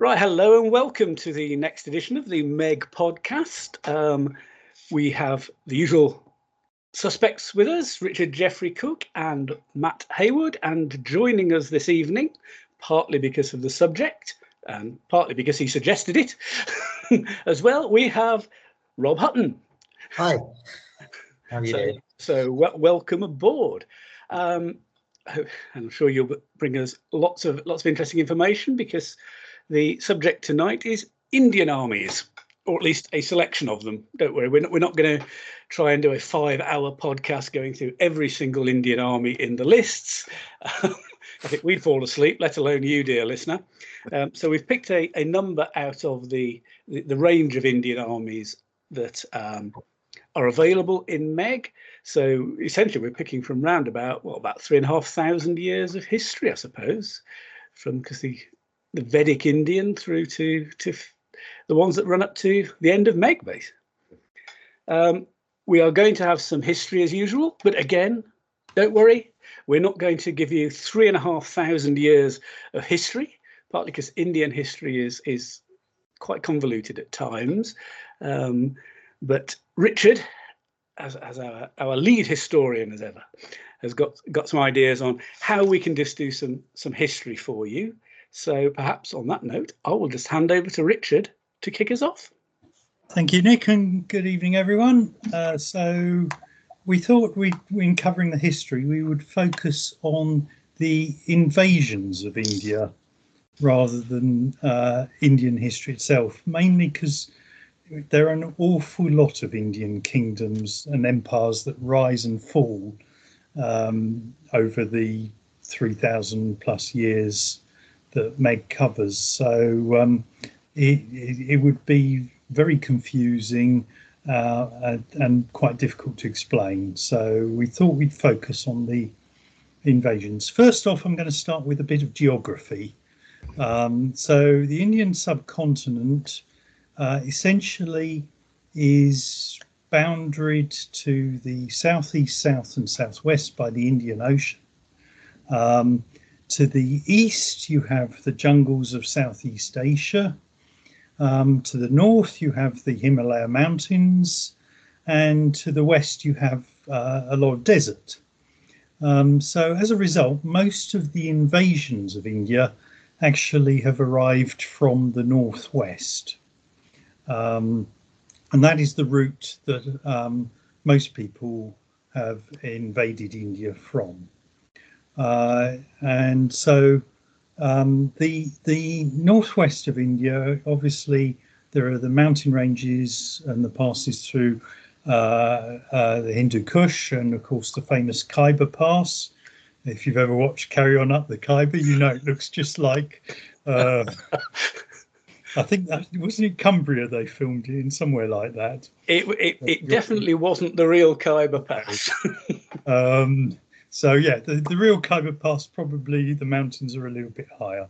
Right, hello and welcome to the next edition of the MeG podcast. Um, we have the usual suspects with us Richard Jeffrey Cook and Matt Haywood, and joining us this evening, partly because of the subject and partly because he suggested it as well, we have Rob Hutton. Hi. How are you so, doing? So, w- welcome aboard. Um, I'm sure you'll bring us lots of lots of interesting information because the subject tonight is Indian armies, or at least a selection of them. Don't worry, we're not, we're not going to try and do a five hour podcast going through every single Indian army in the lists. I think we'd fall asleep, let alone you, dear listener. Um, so we've picked a, a number out of the, the, the range of Indian armies that um, are available in MeG. So essentially, we're picking from round about what about three and a half thousand years of history, I suppose, from because the the Vedic Indian through to to the ones that run up to the end of MeG base. Um, we are going to have some history as usual, but again, don't worry, we're not going to give you three and a half thousand years of history, partly because Indian history is is quite convoluted at times. Um, but Richard, as, as our, our lead historian as ever, has got got some ideas on how we can just do some some history for you. So perhaps on that note, I will just hand over to Richard to kick us off. Thank you, Nick, and good evening, everyone. Uh, so we thought we, in covering the history, we would focus on the invasions of India rather than uh, Indian history itself, mainly because there are an awful lot of Indian kingdoms and empires that rise and fall um, over the 3,000 plus years that MeG covers. So um, it, it, would be very confusing uh, and, and, quite difficult to explain. So we thought we'd focus on the invasions. First off, I'm going to start with a bit of geography. Um, so the Indian subcontinent uh, essentially is boundaried to the southeast, south, and southwest by the Indian Ocean. Um, to the east, you have the jungles of Southeast Asia. Um, to the north, you have the Himalaya Mountains. And to the west, you have uh, a lot of desert. Um, so, as a result, most of the invasions of India actually have arrived from the northwest. Um, and that is the route that um, most people have invaded India from. Uh, and so um, the the northwest of India, obviously, there are the mountain ranges and the passes through uh, uh, the Hindu Kush and, of course, the famous Khyber Pass. If you've ever watched Carry On Up the Khyber, you know it looks just like. Uh, I think that wasn't it Cumbria they filmed it in somewhere like that. It it, it definitely wasn't the real Khyber Pass. um, so yeah, the, the real Khyber Pass probably the mountains are a little bit higher.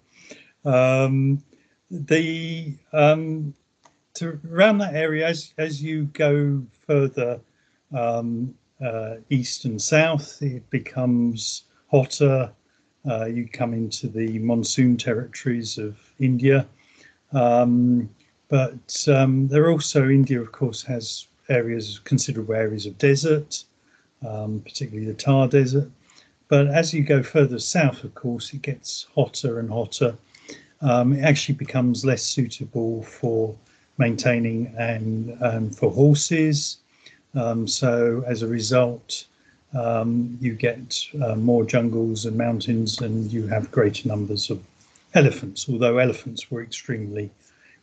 Um, the um, to around that area as as you go further um, uh, east and south, it becomes hotter. Uh, you come into the monsoon territories of India, um, but um, there also India, of course, has areas considerable areas of desert um, particularly the Thar Desert. But as you go further south, of course, it gets hotter and hotter. Um, it actually becomes less suitable for maintaining and, and for horses. Um, so as a result, um, you get uh, more jungles and mountains, and you have greater numbers of elephants. Although elephants were extremely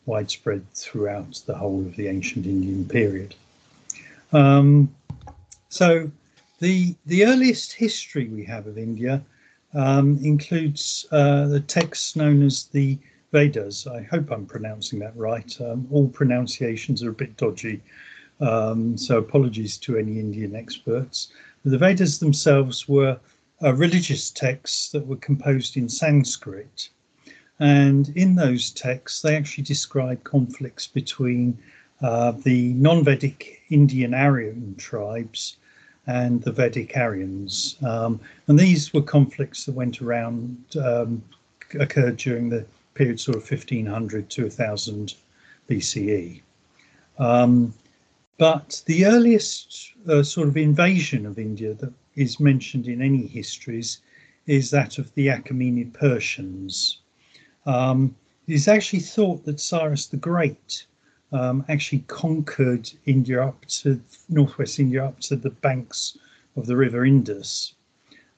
widespread throughout the whole of the ancient Indian period. Um, so the, the earliest history we have of India um, includes uh, the texts known as the Vedas. I hope I'm pronouncing that right. Um, all pronunciations are a bit dodgy, um, so apologies to any Indian experts. The Vedas themselves were uh, religious texts that were composed in Sanskrit. And in those texts, they actually describe conflicts between uh, the non Vedic Indian Aryan tribes and the Vedic Aryans. Um, and these were conflicts that went around, um, occurred during the period sort of 1500 to 1000 BCE. Um, but the earliest uh, sort of invasion of India that is mentioned in any histories is that of the Achaemenid Persians. Um, it is actually thought that Cyrus the Great um, actually conquered India up to northwest India up to the banks of the river Indus,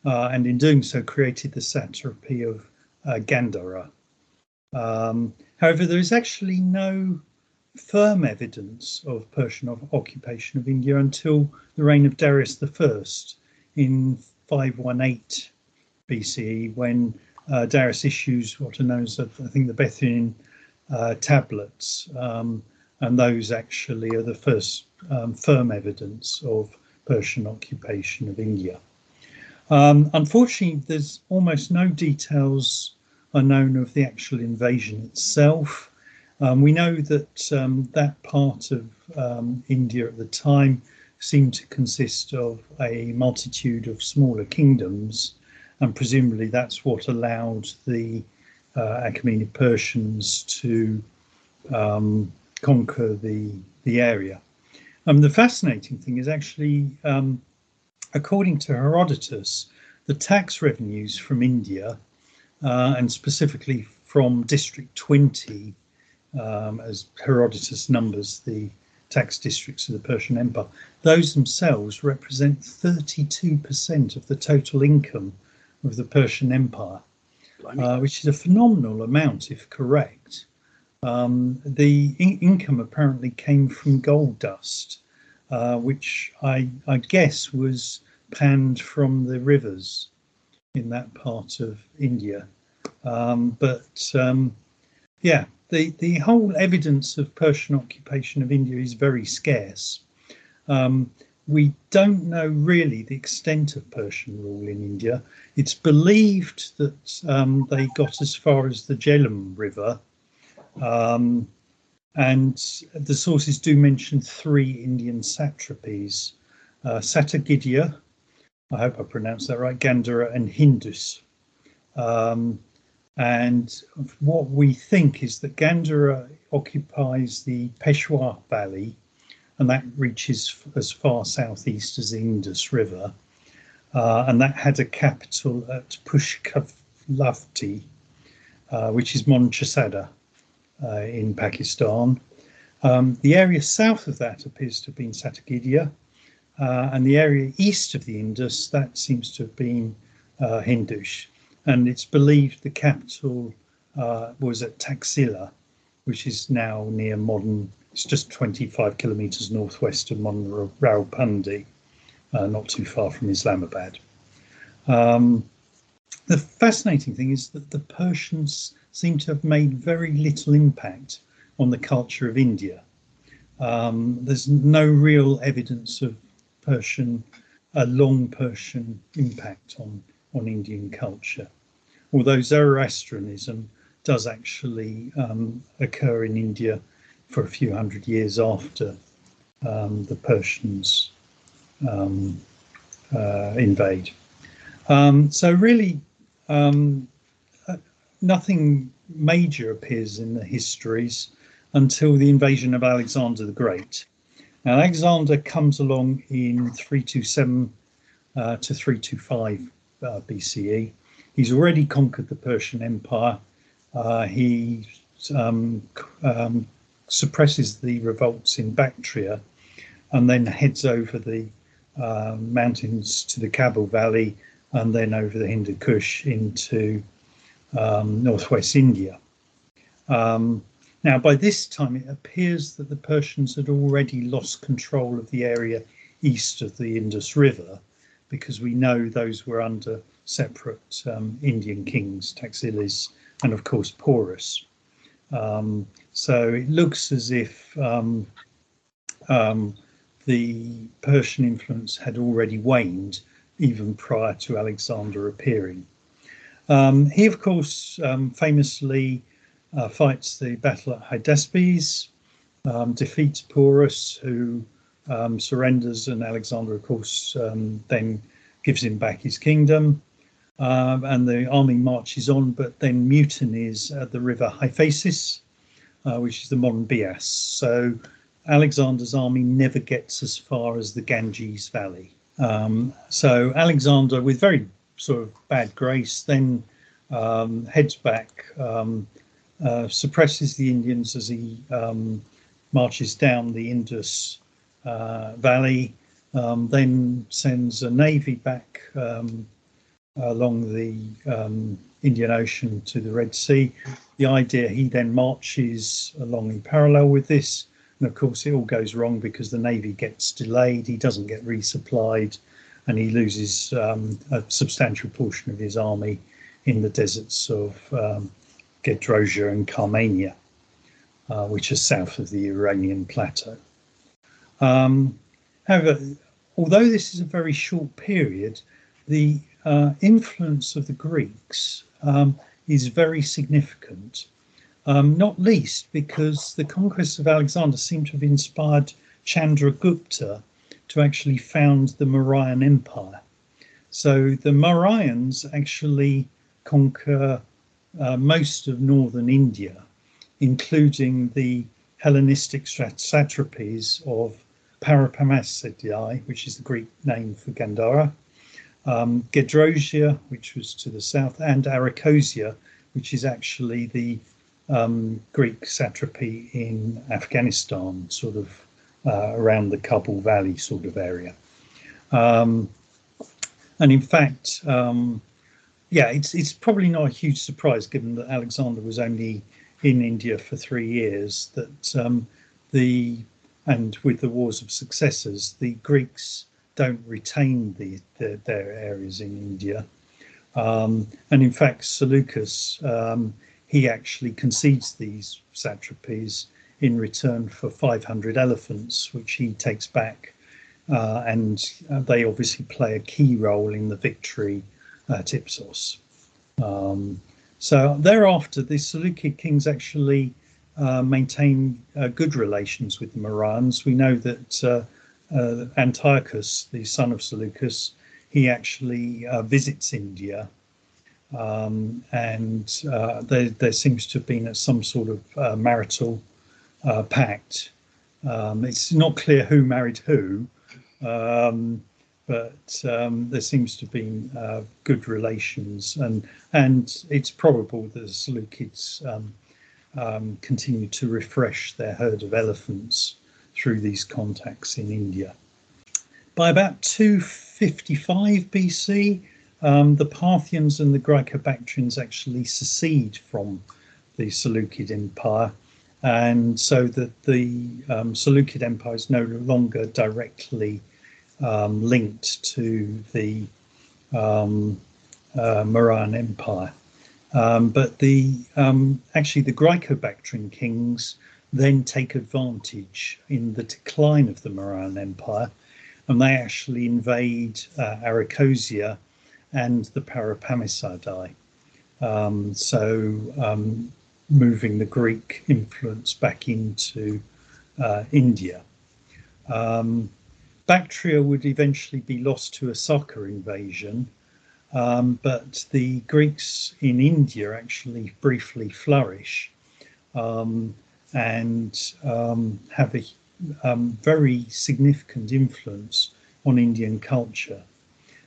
uh, and in doing so created the satrapy of uh, Gandhara. Um, however, there is actually no firm evidence of Persian occupation of India until the reign of Darius I in 518 BCE, when uh, Darius issues what are known as, I think, the Bithynian uh, tablets, um, and those actually are the first um, firm evidence of Persian occupation of India. Um, unfortunately, there's almost no details are known of the actual invasion itself. Um, we know that um, that part of um, India at the time seemed to consist of a multitude of smaller kingdoms, and presumably that's what allowed the uh, Achaemenid Persians to um, conquer the the area. Um, the fascinating thing is actually, um, according to Herodotus, the tax revenues from India, uh, and specifically from District 20, um, as Herodotus numbers the tax districts of the Persian Empire, those themselves represent 32% of the total income of the Persian Empire, uh, which is a phenomenal amount if correct. Um, the in- income apparently came from gold dust, uh, which I, I guess was panned from the rivers in that part of India. Um, but um, yeah, the, the whole evidence of Persian occupation of India is very scarce. Um, we don't know really the extent of Persian rule in India. It's believed that um, they got as far as the Jhelum River, um, and the sources do mention three Indian satrapies uh, Sattagydia, I hope I pronounced that right, Gandhara, and Hindush. Um, and what we think is that Gandhara occupies the Peshawar Valley, and that reaches as far southeast as the Indus River. Uh, and that had a capital at Pushkalavati, uh, which is Monchesada uh, in Pakistan. Um, the area south of that appears to have been Sattagydia, uh, and the area east of the Indus, that seems to have been uh, Hindush. And it's believed the capital uh, was at Taxila, which is now near modern, it's just 25 kilometres northwest of modern Rawalpindi, uh, not too far from Islamabad. Um, the fascinating thing is that the Persians seem to have made very little impact on the culture of India. Um, there's no real evidence of Persian, a long Persian impact on, on Indian culture. Although Zoroastrianism does actually um, occur in India for a few hundred years after um, the Persians um, uh, invade. Um, so really, um, nothing major appears in the histories until the invasion of Alexander the Great. Now, Alexander comes along in 327 uh, to 325 uh, BCE. He's already conquered the Persian Empire. Uh, he um, um, suppresses the revolts in Bactria and then heads over the uh, mountains to the Kabul Valley and then over the Hindu Kush into um, northwest India. Um, now, by this time, it appears that the Persians had already lost control of the area east of the Indus River, because we know those were under separate um, Indian kings, Taxiles, and of course Porus. Um, so it looks as if um, um the Persian influence had already waned even prior to Alexander appearing. Um, he, of course, um, famously uh, fights the battle at Hydaspes, um, defeats Porus, who um, surrenders, and Alexander, of course, um, then gives him back his kingdom. um, and the army marches on, but then mutinies at the river Hyphasis, uh, which is the modern Beas. So Alexander's army never gets as far as the Ganges Valley. Um, so Alexander, with very sort of bad grace, then um, heads back, um, uh, suppresses the Indians as he um, marches down the Indus uh, Valley, um, then sends a navy back um, along the Indian Ocean to the Red Sea. The idea he then marches along in parallel with this, and of course it all goes wrong because the navy gets delayed, he doesn't get resupplied, and he loses um, a substantial portion of his army in the deserts of um, Gedrosia and Carmania, uh, which are south of the Iranian plateau. Um, however, although this is a very short period, the uh, influence of the Greeks um, is very significant, um, not least because the conquests of Alexander seem to have inspired Chandragupta to actually found the Mauryan Empire. So the Mauryans actually conquer uh, most of northern India, including the Hellenistic satrapies of Paropamisadae, which is the Greek name for Gandhara, um, Gedrosia, which was to the south, and Arachosia, which is actually the um, Greek satrapy in Afghanistan, sort of uh, around the Kabul Valley sort of area. Um, and in fact, um, yeah, it's it's probably not a huge surprise given that Alexander was only in India for three years that um, the and with the wars of successors, the Greeks don't retain the, the their areas in India. Um, and in fact, Seleucus, um, he actually concedes these satrapies in return for 500 elephants, which he takes back. Uh, and uh, they obviously play a key role in the victory at Ipsos. Um, so thereafter, the Seleucid kings actually uh, maintain uh, good relations with the Mauryans. We know that uh, uh, Antiochus, the son of Seleucus, he actually visits India, um, and there, there, seems to have been some sort of marital uh, pact. Um, it's not clear who married who, um, but um, there seems to have been uh, good relations, and and it's probable that the Seleucids um, um, continue to refresh their herd of elephants through these contacts in India. By about 255 BC, um, the Parthians and the Greco-Bactrians actually secede from the Seleucid Empire, and so that the um, Seleucid Empire is no longer directly um, linked to the um, uh, Empire. Um, but the um, actually the Greco-Bactrian kings then take advantage in the decline of the Mauryan Empire, and they actually invade uh, Arachosia and the Paropamisadae. Um, so moving the Greek influence back into uh, India. Um, Bactria would eventually be lost to a Saka invasion, um, but the Greeks in India actually briefly flourish. Um, and um, have a um, very significant influence on Indian culture.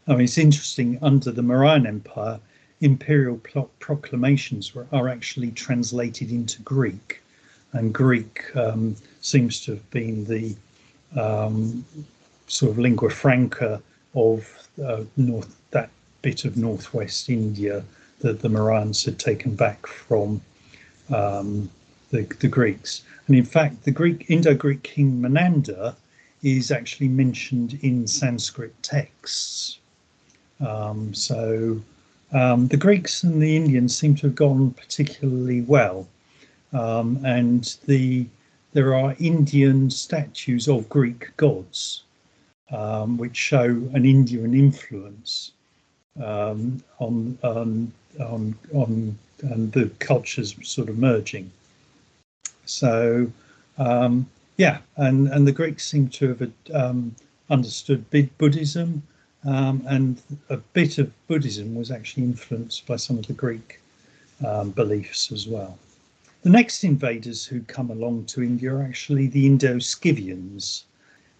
I mean, it's interesting, under the Mauryan Empire, imperial proclamations were, are actually translated into Greek, and Greek um, seems to have been the um, sort of lingua franca of uh, north that bit of northwest India that the Mauryans had taken back from um, the, the Greeks. And in fact, the Greek Indo-Greek king Menander is actually mentioned in Sanskrit texts. Um, so um, the Greeks and the Indians seem to have gone particularly well. Um, and the there are Indian statues of Greek gods, um, which show an Indian influence um, on, on, on, on, on the cultures sort of merging. So, um, yeah, and, and the Greeks seem to have um, understood Buddhism um, and a bit of Buddhism was actually influenced by some of the Greek um, beliefs as well. The next invaders who come along to India are actually the Indo-Scythians,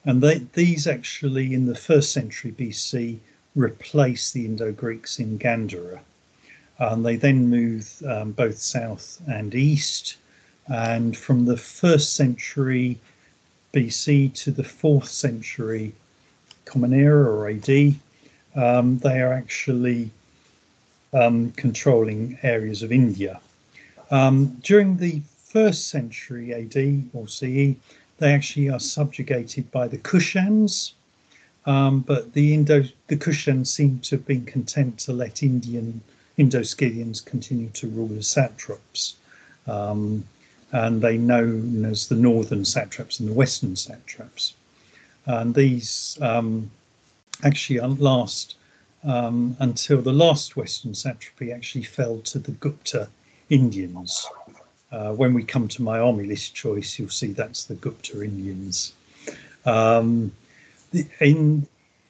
and they, these actually in the first century BC replace the Indo-Greeks in Gandhara. And they then move um, both south and east, and from the first century BC to the fourth century Common Era or AD, um, they are actually um, controlling areas of India. Um, during the first century AD or CE, they actually are subjugated by the Kushans, um, but the Indo the Kushans seem to have been content to let Indian Indo-Scythians continue to rule as satraps, um, and they known as the northern satraps and the western satraps. And these um, actually last um, until the last Western satrapy actually fell to the Gupta Indians. Uh, when we come to my army list choice, you'll see that's the Gupta Indians. Um, the, in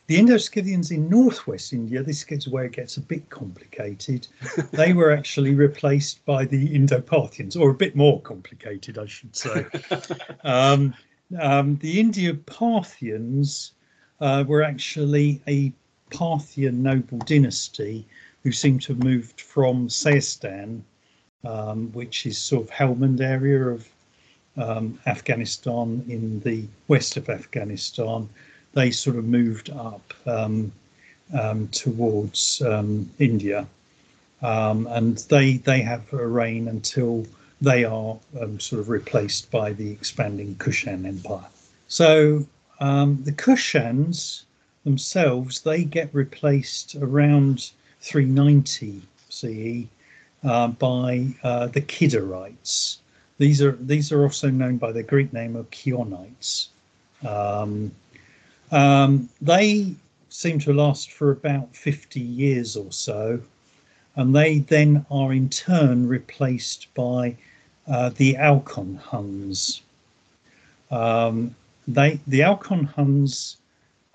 the Indo-Scythians in northwest India, this gets where it gets a bit complicated. they were actually replaced by the Indo-Parthians, or a bit more complicated, I should say. um, um, the Indo-Parthians uh, were actually a Parthian noble dynasty who seem to have moved from Seistan, um, which is sort of Helmand area of um, Afghanistan in the west of Afghanistan. They sort of moved up um, um towards um, India, and they they have a reign until they are sort of replaced by the expanding Kushan Empire. So the Kushans themselves, they get replaced around 390 CE uh, by uh, the Kidarites. These are these are also known by the Greek name of Chionites. Um, um, they seem to last for about 50 years or so, and they then are in turn replaced by uh, the Alkon Huns. Um, they the Alkon Huns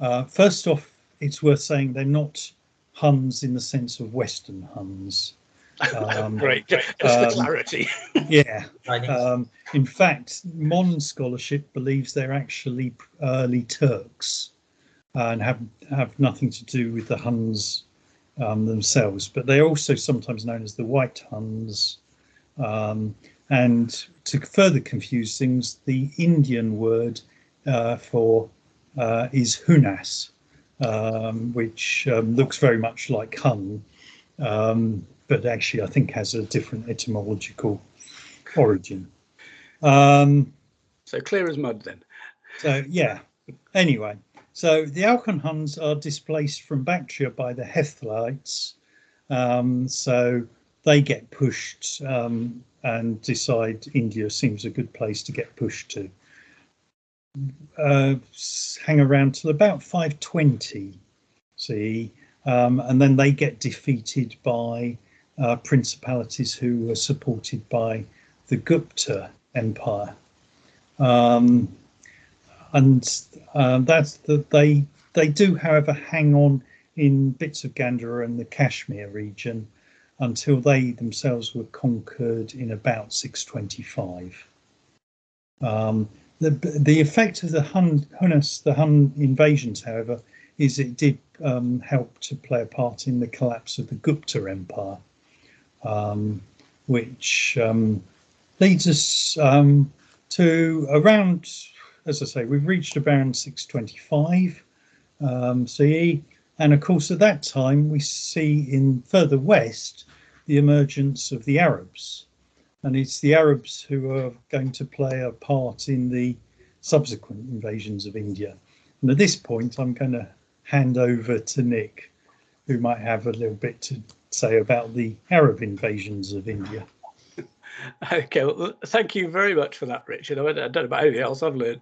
uh, first off, it's worth saying they're not Huns in the sense of Western Huns. Um, Great, just um, for clarity. yeah. Um, in fact, modern scholarship believes they're actually early Turks and have have nothing to do with the Huns um, themselves. But they're also sometimes known as the White Huns. Um, and to further confuse things, the Indian word uh, for uh, is Hunas, um, which um, looks very much like Hun, um, but actually I think has a different etymological origin. Um, so clear as mud then. So yeah. Anyway, so the Alkon Huns are displaced from Bactria by the Hephthalites. Um, so they get pushed um, and decide India seems a good place to get pushed to uh, hang around till about 520 CE um, and then they get defeated by uh, principalities who were supported by the Gupta Empire um, and uh, that's that they they do however hang on in bits of Gandhara and the Kashmir region until they themselves were conquered in about 625 um, the the effect of the Hun Hunas, the Hun invasions, however, is it did um, help to play a part in the collapse of the Gupta Empire, um, which um, leads us um, to around, as I say, we've reached around 625 um, CE, and of course at that time we see in further west the emergence of the Arabs and it's the Arabs who are going to play a part in the subsequent invasions of India. And at this point, I'm going to hand over to Nick, who might have a little bit to say about the Arab invasions of India. Okay, well, thank you very much for that, Richard. I don't know about anything else. I've learned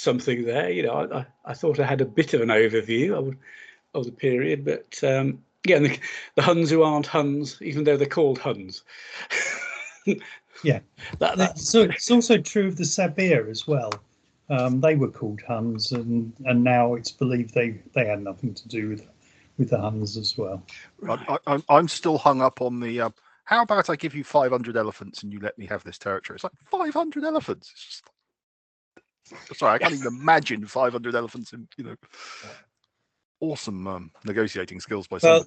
something there. You know, I, I thought I had a bit of an overview of the period, but um, yeah, the, the Huns who aren't Huns, even though they're called Huns. yeah, that, so it's also true of the Sabir as well. Um, they were called Huns, and and now it's believed they they had nothing to do with with the Huns as well. Right. I, I, I'm still hung up on the. Uh, how about I give you 500 elephants and you let me have this territory? It's like 500 elephants. It's just, sorry, I can't even imagine 500 elephants in you know. Awesome um, negotiating skills by Well.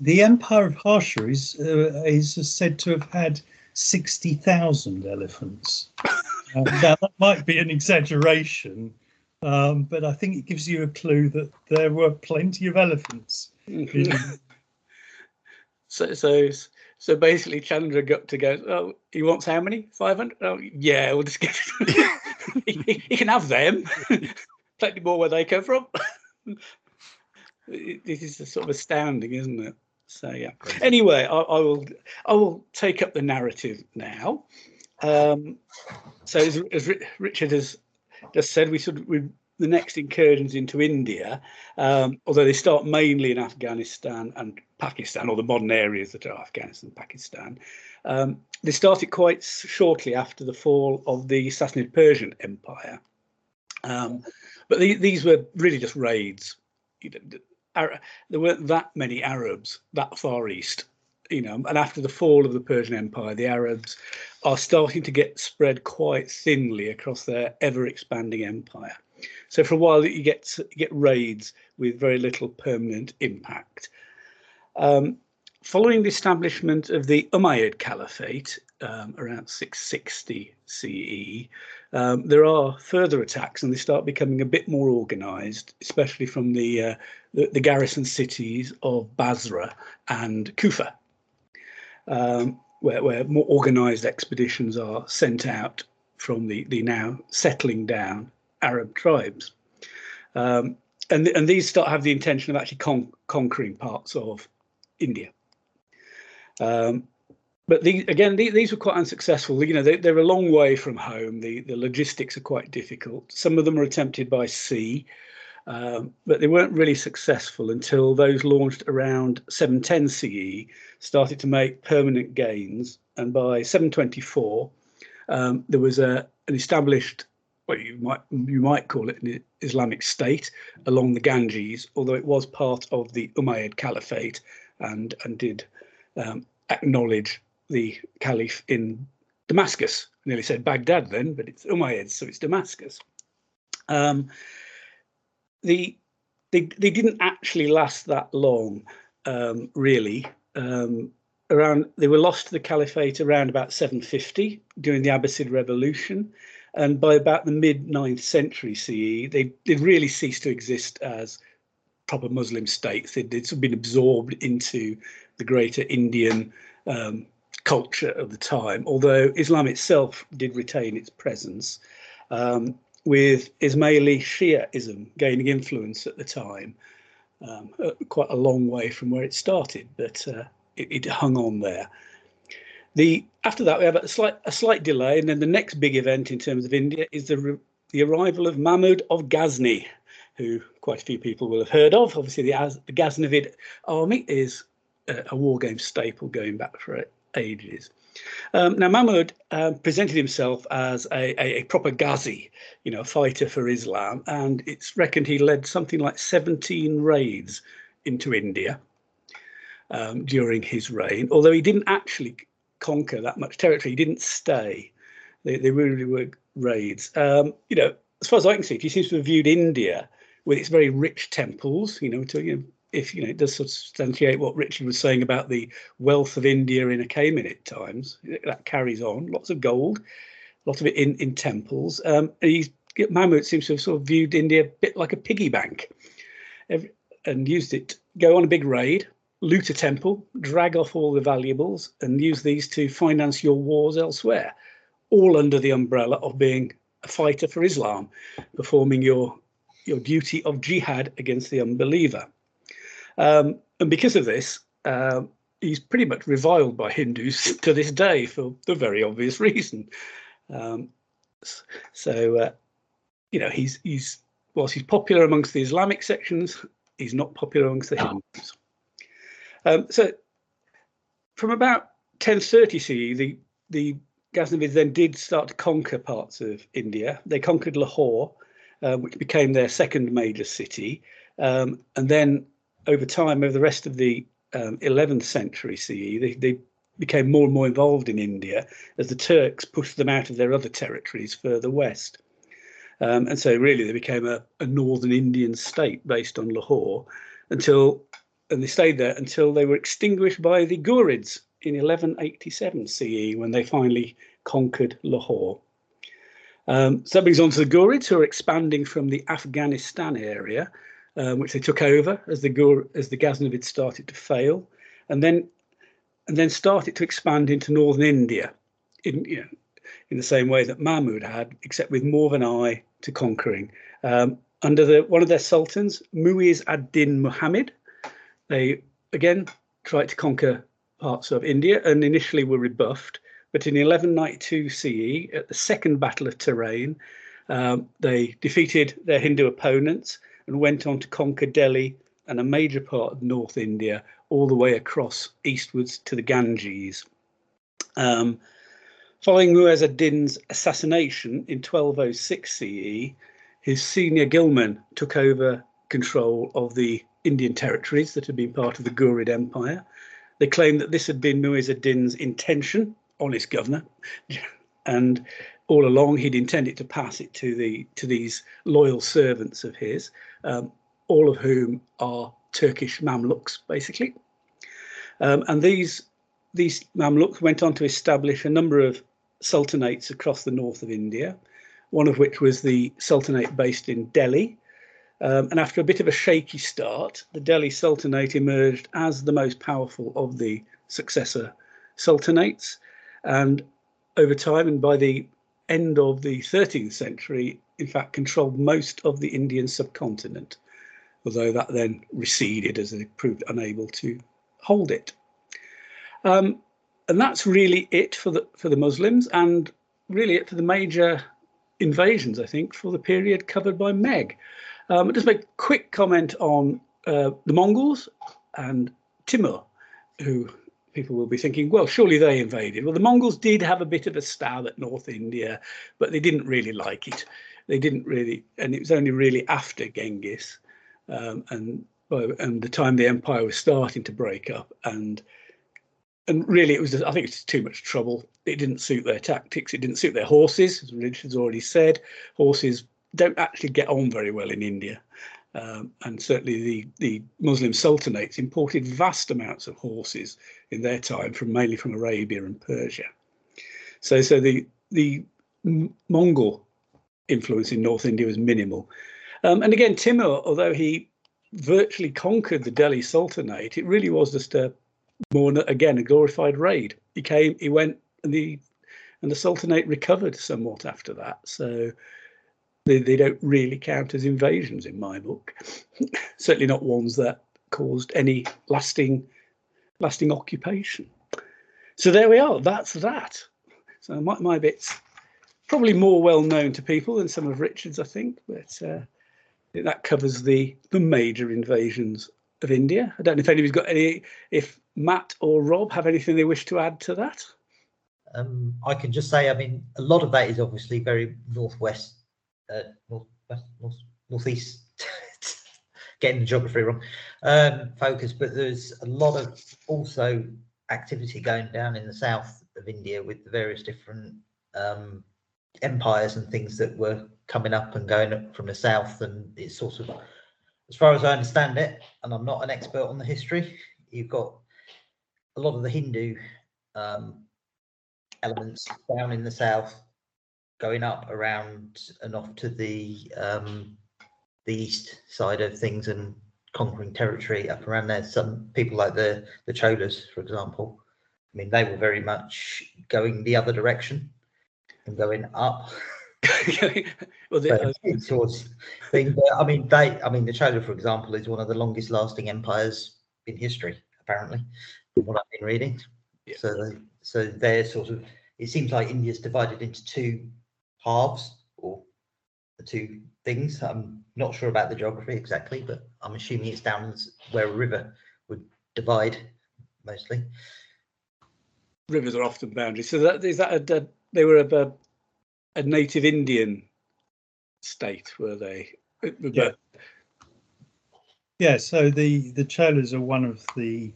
The Empire of Harsha is uh, is said to have had sixty thousand elephants. Uh, now that might be an exaggeration, um, but I think it gives you a clue that there were plenty of elephants. in- So, so, so basically, Chandra got to go. Oh, he wants how many? Five hundred. Oh, yeah, we'll just get. he, he- he can have them. Plenty more where they come from. This is sort of astounding, isn't it? So yeah. Anyway, I, I will. I will take up the narrative now. Um, so as, as Richard has just said, we sort of we, the next incursions into India um, although they start mainly in Afghanistan and Pakistan, or the modern areas that are Afghanistan and Pakistan. Um, they started quite shortly after the fall of the Sassanid Persian Empire. Um, but the, these were really just raids. You know, there weren't that many Arabs that far east, you know, and after the fall of the Persian Empire, the Arabs are starting to get spread quite thinly across their ever expanding empire. So for a while, you get you get raids with very little permanent impact. Um, following the establishment of the Umayyad Caliphate um, around 660 CE, um, there are further attacks, and they start becoming a bit more organised, especially from the, uh, the the garrison cities of Basra and Kufa, um, where, where more organised expeditions are sent out from the, the now settling down Arab tribes. Um, and, and these start have the intention of actually con- conquering parts of India. Um, but again, the, these were quite unsuccessful. You know, they, they're a long way from home. The, the logistics are quite difficult. Some of them are attempted by sea, um, but they weren't really successful until those launched around 710 CE started to make permanent gains. And by 724, um, there was a, an established what you might you might call it an Islamic state along the Ganges, although it was part of the Umayyad Caliphate and and did um, acknowledge the Caliph in Damascus. I nearly said Baghdad then, but it's Umayyad, so it's Damascus. Um, the they they didn't actually last that long, um, really. Um, around they were lost to the Caliphate around about 750 during the Abbasid Revolution and by about the mid 9th century CE, they they really ceased to exist as proper Muslim states. Sort of been absorbed into the greater Indian um, culture of the time, although Islam itself did retain its presence, um, with Ismaili Shiaism gaining influence at the time, um, uh, quite a long way from where it started, but uh, it, it hung on there. The after that we have a slight a slight delay, and then the next big event in terms of India is the the arrival of Mahmud of Ghazni, who quite a few people will have heard of. Obviously, the, the Ghaznavid army is a, war game staple going back for ages. Um, now, Mahmud um, presented himself as a, a, a proper Ghazi, you know, a fighter for Islam, and it's reckoned he led something like 17 raids into India um, during his reign, although he didn't actually conquer that much territory. He didn't stay. They, they really were raids. Um, you know, as far as I can see, he seems to have viewed India with its very rich temples. You know, to you know, if you know, it does substantiate what Richard was saying about the wealth of India in Achaemenid times. That carries on. Lots of gold, a lot of it in in temples. Um, and he's Mahmud seems to have sort of viewed India a bit like a piggy bank, Every, and used it. Go on a big raid, loot a temple, drag off all the valuables, and use these to finance your wars elsewhere, all under the umbrella of being a fighter for Islam, performing your your duty of jihad against the unbeliever. Um, and because of this, um, he's pretty much reviled by Hindus to this day for the very obvious reason. Um, so, uh, you know, he's he's whilst he's popular amongst the Islamic sections, he's not popular amongst the Hindus. Um, so from about 1030 CE, the, the Ghaznavids then did start to conquer parts of India. They conquered Lahore, uh, which became their second major city. Um, and then over time, over the rest of the um, 11th century CE, they, they became more and more involved in India as the Turks pushed them out of their other territories further west. Um, and so really they became a, a, northern Indian state based on Lahore until, and they stayed there until they were extinguished by the Ghurids in 1187 CE when they finally conquered Lahore. Um, so that brings on to the Ghurids who are expanding from the Afghanistan area, um, which they took over as the Gur- as the Ghaznavids started to fail, and then and then started to expand into northern India, in you know, in the same way that Mahmud had, except with more of an eye to conquering. Um, under the one of their sultans, Muiz ad-Din Muhammad, they again tried to conquer parts of India and initially were rebuffed. But in 1192 CE, at the Second Battle of Tarain, um, they defeated their Hindu opponents and went on to conquer Delhi and a major part of North India, all the way across eastwards to the Ganges. Um, following Muaz ad-Din's assassination in 1206 CE, his senior ghilman took over control of the Indian territories that had been part of the Ghurid Empire. They claimed that this had been Muaz ad-Din's intention, honest governor, and all along he'd intended to pass it to the to these loyal servants of his, um, all of whom are Turkish Mamluks, basically. Um, and these these Mamluks went on to establish a number of sultanates across the north of India, one of which was the sultanate based in Delhi. Um, and after a bit of a shaky start, the Delhi Sultanate emerged as the most powerful of the successor sultanates. And over time, and by the end of the 13th century, in fact, controlled most of the Indian subcontinent, although that then receded as they proved unable to hold it. Um, and that's really it for the for the Muslims, and really it for the major invasions, I think, for the period covered by MeG. Um, just make a quick comment on uh, the Mongols and Timur, who people will be thinking, well, surely they invaded. Well, the Mongols did have a bit of a stab at North India, but they didn't really like it. They didn't really, and it was only really after Genghis um, and and the time the empire was starting to break up, and and really it was I think it's too much trouble. It didn't suit their tactics. It didn't suit their horses, as Richard's already said. Horses don't actually get on very well in India. Um, and certainly the, the Muslim sultanates imported vast amounts of horses in their time from mainly from Arabia and Persia. So so the the Mongol influence in North India was minimal. Um, and again, Timur, although he virtually conquered the Delhi Sultanate, it really was just a more again a glorified raid. He came, he went, and the and the Sultanate recovered somewhat after that. So they, they don't really count as invasions in my book. Certainly not ones that caused any lasting lasting occupation. So there we are. That's that. So my, my bit's probably more well known to people than some of Richard's, I think, but uh, that covers the the major invasions of India. I don't know if anybody's got any. If Matt or Rob have anything they wish to add to that. Um, I can just say, I mean, a lot of that is obviously very northwest uh, northwest, north, northeast, getting the geography wrong, um, focus, but there's a lot of also activity going down in the south of India with the various different um, empires and things that were coming up and going up from the south. And it's sort of, as far as I understand it, and I'm not an expert on the history, you've got a lot of the Hindu um, elements down in the south going up around and off to the um, the east side of things and conquering territory up around there. Some people like the the Cholas, for example, I mean, they were very much going the other direction and going up. well, the, uh, towards thing. I mean, they. I mean, the Chola, for example, is one of the longest lasting empires in history, apparently, from what I've been reading. Yeah. So, so they're sort of. It seems like India's divided into two halves or the two things. I'm not sure about the geography exactly, but I'm assuming it's down where a river would divide mostly. Rivers are often boundaries. So that is that a, a they were a, a native Indian state, were they? Yeah. Yeah, so the the Cholas are one of the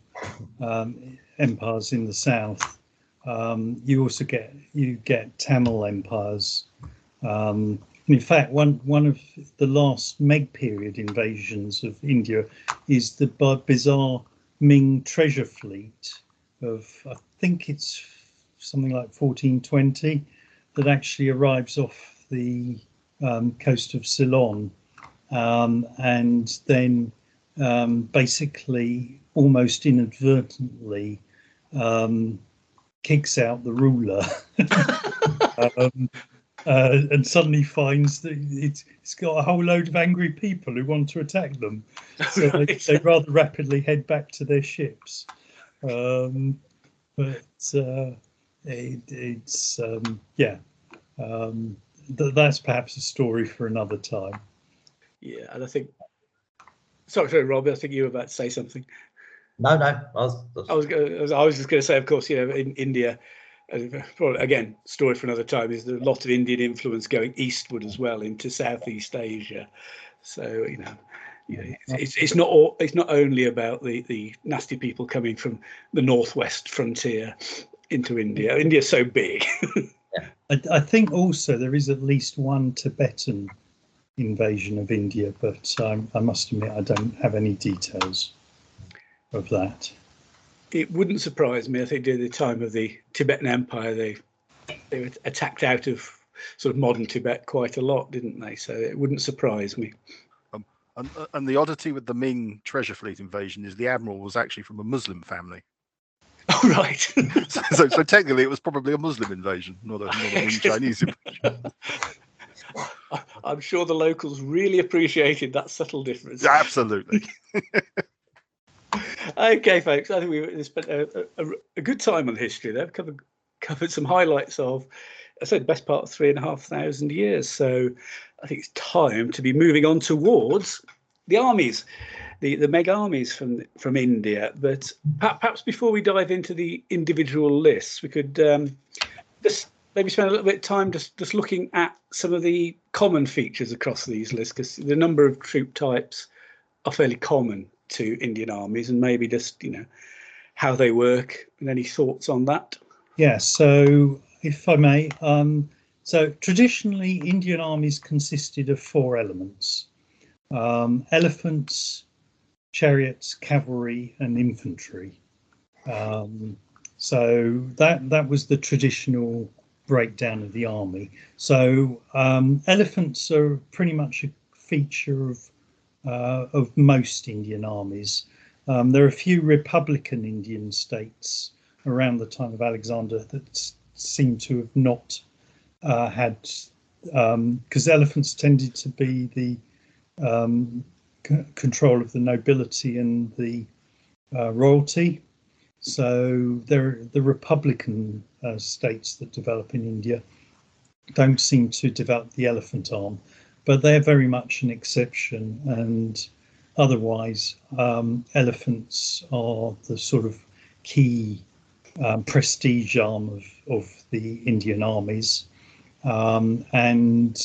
um, empires in the south. Um, you also get you get Tamil empires. Um, in fact, one one of the last MeG period invasions of India is the bizarre Ming treasure fleet of I think it's something like 1420 that actually arrives off the um, coast of Ceylon. Um, and then um, basically almost inadvertently um, kicks out the ruler. Um, uh, and suddenly finds that it's, it's got a whole load of angry people who want to attack them. So right. they, they, rather rapidly head back to their ships. Um, but uh, it, it's, um, yeah, um, th- that's perhaps a story for another time. Yeah, and I think Sorry, sorry, Rob. I think you were about to say something. No, no. I was. I was, I was just going to say, of course, you know, in India, again, story for another time. Is there's a lot of Indian influence going eastward as well into Southeast Asia. So you know, you know it's, it's not all, it's not only about the the nasty people coming from the northwest frontier into India. India's so big. I, I think also there is at least one Tibetan invasion of India, but um, I must admit I don't have any details of that. It wouldn't surprise me. I think during the time of the Tibetan Empire, they they were attacked out of sort of modern Tibet quite a lot, didn't they? So it wouldn't surprise me. Um, and, uh, and the oddity with the Ming treasure fleet invasion is the admiral was actually from a Muslim family. Oh right. so, so, so, technically, it was probably a Muslim invasion, not a, not a Chinese invasion. I'm sure the locals really appreciated that subtle difference. Absolutely. Okay, folks. I think we've spent a, a, a, good time on history there. Covered covered some highlights of, I said, best part of three and a half thousand years. So I think it's time to be moving on towards the armies, the the MeG armies from from India. But perhaps before we dive into the individual lists, we could um, just maybe spend a little bit of time just just looking at some of the common features across these lists because the number of troop types are fairly common to Indian armies and maybe just you know how they work and any thoughts on that yeah so if i may um, so traditionally indian armies consisted of four elements um, elephants chariots cavalry and infantry um, so that that was the traditional breakdown of the army. So um, elephants are pretty much a feature of of most Indian armies. Um, there are a few republican Indian states around the time of Alexander that seem to have not uh, had because um, elephants tended to be the um, c- control of the nobility and the uh, royalty. So there, the Republican uh, states that develop in India don't seem to develop the elephant arm, but they're very much an exception. And otherwise, um, elephants are the sort of key um, prestige arm of, of the Indian armies. Um, and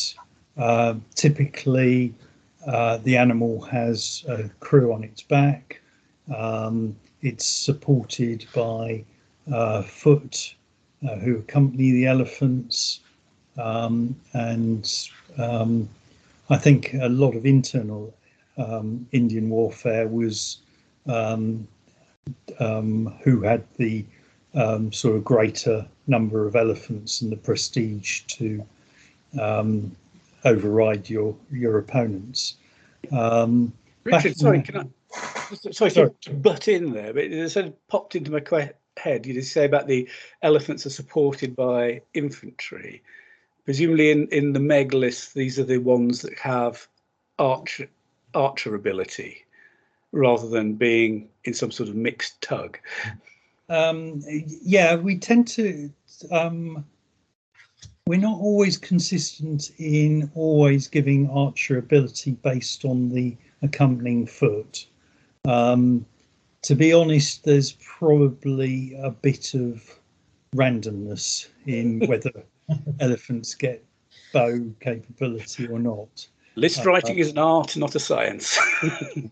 uh, typically, uh, the animal has a crew on its back. Um, it's supported by uh, foot uh, who accompany the elephants. Um, and um, I think a lot of internal um, Indian warfare was um, um, who had the um, sort of greater number of elephants and the prestige to override your your opponents. Richard, sorry, can I? Sorry, sorry, to butt in there, but it sort of popped into my head. You just say about the elephants are supported by infantry. Presumably, in, in the MeG list, these are the ones that have archer archer ability, rather than being in some sort of mixed TuG. Um, yeah, we tend to. Um, we're not always consistent in always giving archer ability based on the accompanying foot. Um, to be honest, there's probably a bit of randomness in whether elephants get bow capability or not. List Uh, writing is an art, not a science.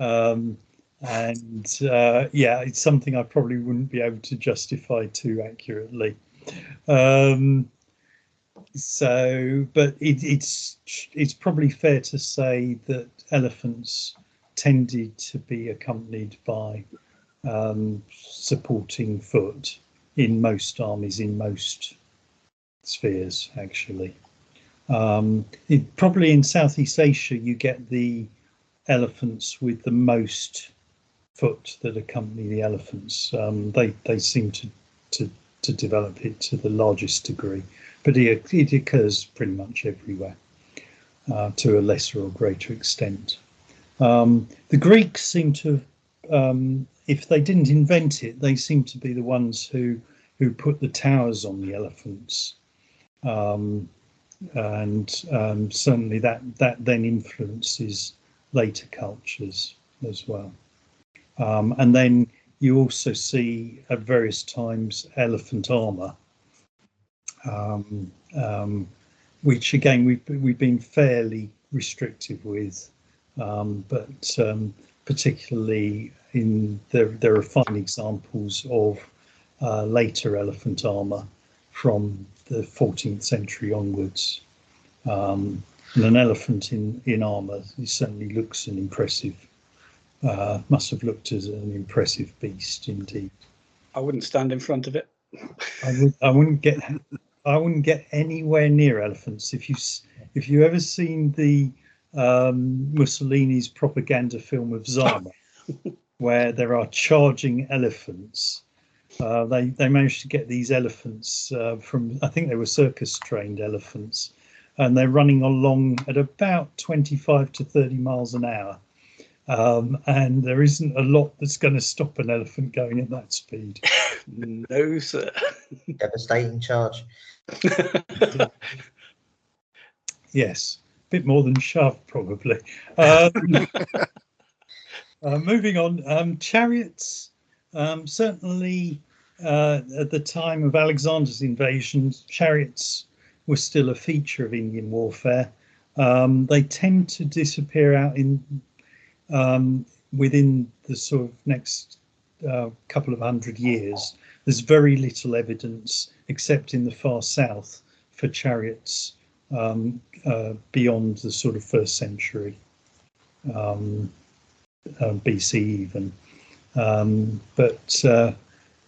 Um, and uh, yeah, it's something I probably wouldn't be able to justify too accurately. Um, so, but it, it's it's probably fair to say that elephants tended to be accompanied by um, supporting foot in most armies, in most spheres, actually. Um, it, probably in Southeast Asia, you get the elephants with the most foot that accompany the elephants. Um, they they seem to, to to develop it to the largest degree, but it, it occurs pretty much everywhere uh, to a lesser or greater extent. Um, the Greeks seem to, um, if they didn't invent it, they seem to be the ones who who put the towers on the elephants. Um, and um, certainly that that then influences later cultures as well. Um, and then you also see at various times elephant armor, um, um, which again we've we've been fairly restrictive with, um, but particularly in there there are fine examples of uh, later elephant armor from the 14th century onwards. Um, and an elephant in, in armour it certainly looks an impressive, uh, must have looked as an impressive beast indeed. I wouldn't stand in front of it. I would I wouldn't get I wouldn't get anywhere near elephants. If you if you ever seen the um, Mussolini's propaganda film of Zama, where there are charging elephants, uh, they they managed to get these elephants uh, from I think they were circus trained elephants, and they're running along at about 25 to 30 miles an hour. Um, and there isn't a lot that's going to stop an elephant going at that speed. No, sir. Devastating charge. Yes, a bit more than shove, probably. Um, uh, moving on, um, chariots. Um, certainly, uh, at the time of Alexander's invasion, chariots were still a feature of Indian warfare. Um, they tend to disappear out in um, within the sort of next uh, couple of hundred years. There's very little evidence, except in the far south, for chariots um, uh, beyond the sort of first century um, uh, BC even. Um, but uh,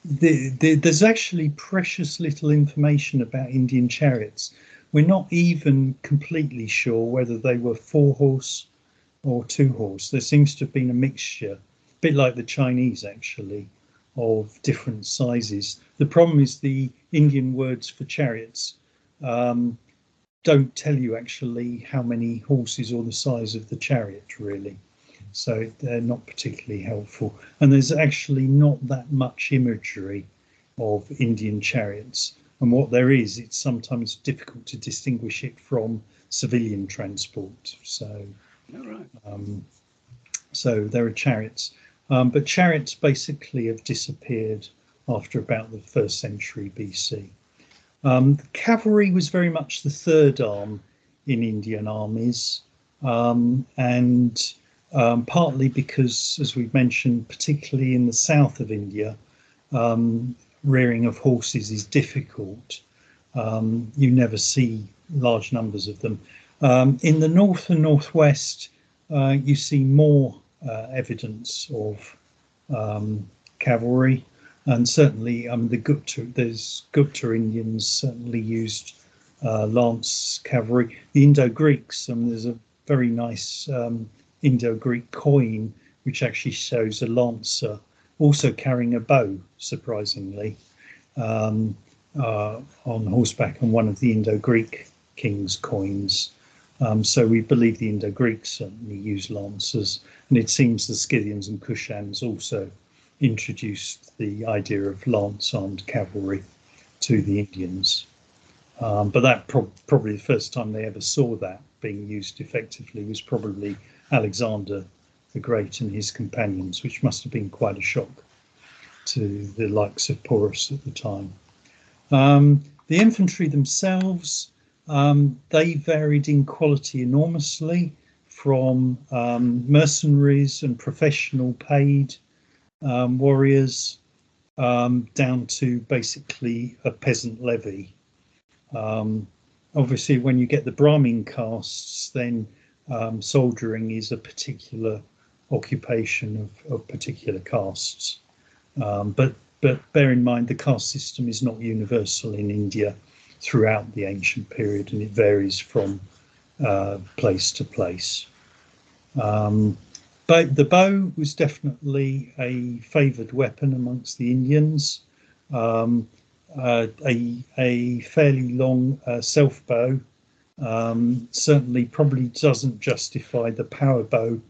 the, the, there's actually precious little information about Indian chariots. We're not even completely sure whether they were four horse or two horse. There seems to have been a mixture, a bit like the Chinese actually, of different sizes. The problem is the Indian words for chariots um, don't tell you actually how many horses or the size of the chariot really so they're not particularly helpful. And there's actually not that much imagery of indian chariots. And what there is it's sometimes difficult to distinguish it from civilian transport. So right. um, so there are chariots. Um, but chariots basically have disappeared after about the first century bc um, cavalry was very much the third arm in Indian armies, um, and um, partly because, as we've mentioned, particularly in the south of India, um, rearing of horses is difficult. Um, you never see large numbers of them. Um, in the north and northwest, uh, you see more uh, evidence of um, cavalry and certainly um, the Gupta, there's Gupta Indians certainly used uh, lance cavalry. The Indo-Greeks, um, there's a very nice um, Indo-Greek coin which actually shows a lancer also carrying a bow, surprisingly, um, uh, on horseback on one of the Indo-Greek king's coins. Um, so we believe the Indo-Greeks certainly used lancers, and it seems the Scythians and Kushans also introduced the idea of lance-armed cavalry to the Indians. Um, but that prob probably the first time they ever saw that being used effectively was probably Alexander the Great and his companions, which must have been quite a shock to the likes of Porus at the time. Um, the infantry themselves, um, they varied in quality enormously from um, mercenaries and professional paid um, warriors um, down to basically a peasant levy. Um, obviously, when you get the Brahmin castes, then um, soldiering is a particular occupation of, of particular castes. Um, but but bear in mind the caste system is not universal in India throughout the ancient period, and it varies from uh, place to place. Um, but the bow was definitely a favoured weapon amongst the Indians. Um, uh, a, a fairly long uh, self bow um, certainly probably doesn't justify the power bow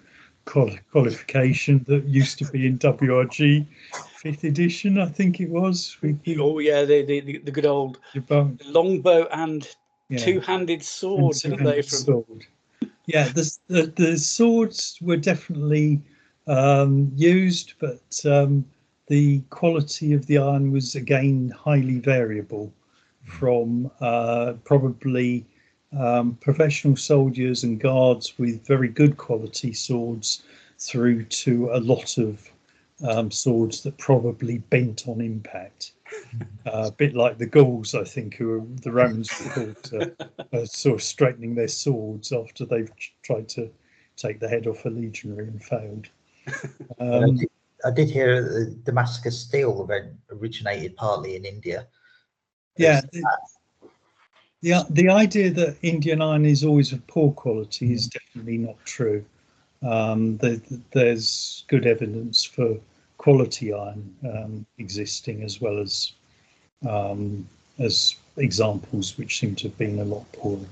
qualification that used to be in WRG fifth edition, I think it was. oh yeah, the the, the good old longbow and yeah. two-handed sword, didn't they? From... Sword. Yeah, the, the, the swords were definitely um, used, but um, the quality of the iron was again highly variable from uh, probably um, professional soldiers and guards with very good quality swords through to a lot of um, swords that probably bent on impact. Uh, a bit like the Gauls, I think, who are, the Romans were called uh, sort of straightening their swords after they've tried to take the head off a legionary and failed. Um, I, did, I, did, hear Damascus steel originated partly in India. Yeah, the the idea that Indian iron is always of poor quality is definitely not true. Um, the, there's good evidence for quality iron um, existing as well as um, as examples which seem to have been a lot poorer.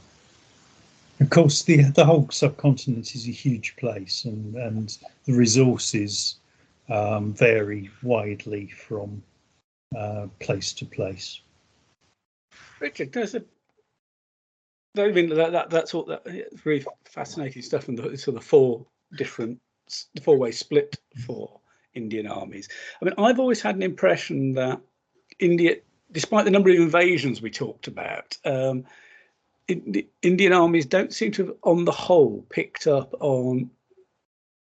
Of course, the the whole subcontinent is a huge place, and and the resources um, vary widely from uh, place to place. Richard, there's a I mean that, that that's all that really fascinating stuff, and the sort of four different four way split for Indian armies. I mean, I've always had an impression that India, despite the number of invasions we talked about, um, in, Indian armies don't seem to have, on the whole, picked up on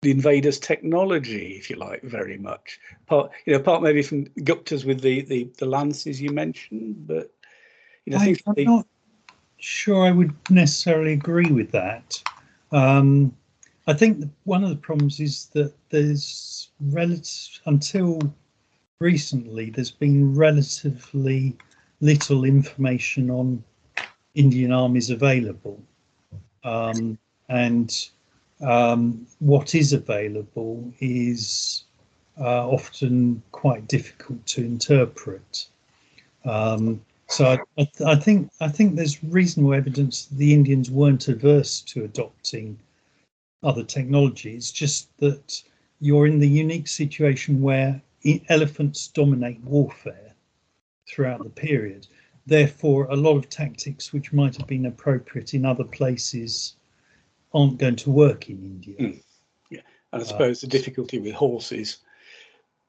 the invaders' technology, if you like, very much. Part, you know, part maybe from Guptas with the the, the lances you mentioned, but you know, I, am not sure I would necessarily agree with that. Um, I think one of the problems is that there's relative until recently there's been relatively little information on Indian armies available, um, and um, what is available is uh, often quite difficult to interpret. Um, so I, I, think I think there's reasonable evidence that the Indians weren't averse to adopting other technology. It's just that you're in the unique situation where elephants dominate warfare throughout the period. Therefore, a lot of tactics which might have been appropriate in other places aren't going to work in India. Mm. Yeah, and I suppose uh, the difficulty with horses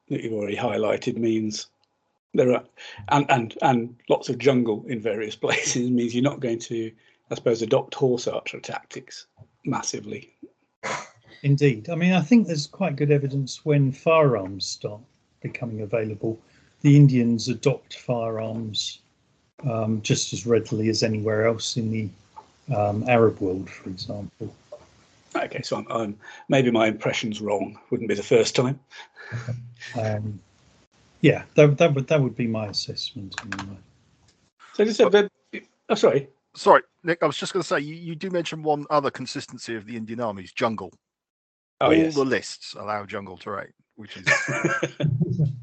that you've already highlighted means there are and and and lots of jungle in various places means you're not going to i suppose adopt horse archer tactics massively. Indeed. I mean i think there's quite good evidence when firearms start becoming available the indians adopt firearms um, just as readily as anywhere else in the um, arab world for example. Okay so I'm, I'm, maybe my impression's wrong. Wouldn't be the first time. Um, yeah, that, that would that would be my assessment. Anyway. So just said, oh, sorry. Sorry, Nick. I was just going to say you, you do mention one other consistency of the Indian armies: jungle. Oh, All yes. the lists allow jungle terrain, which is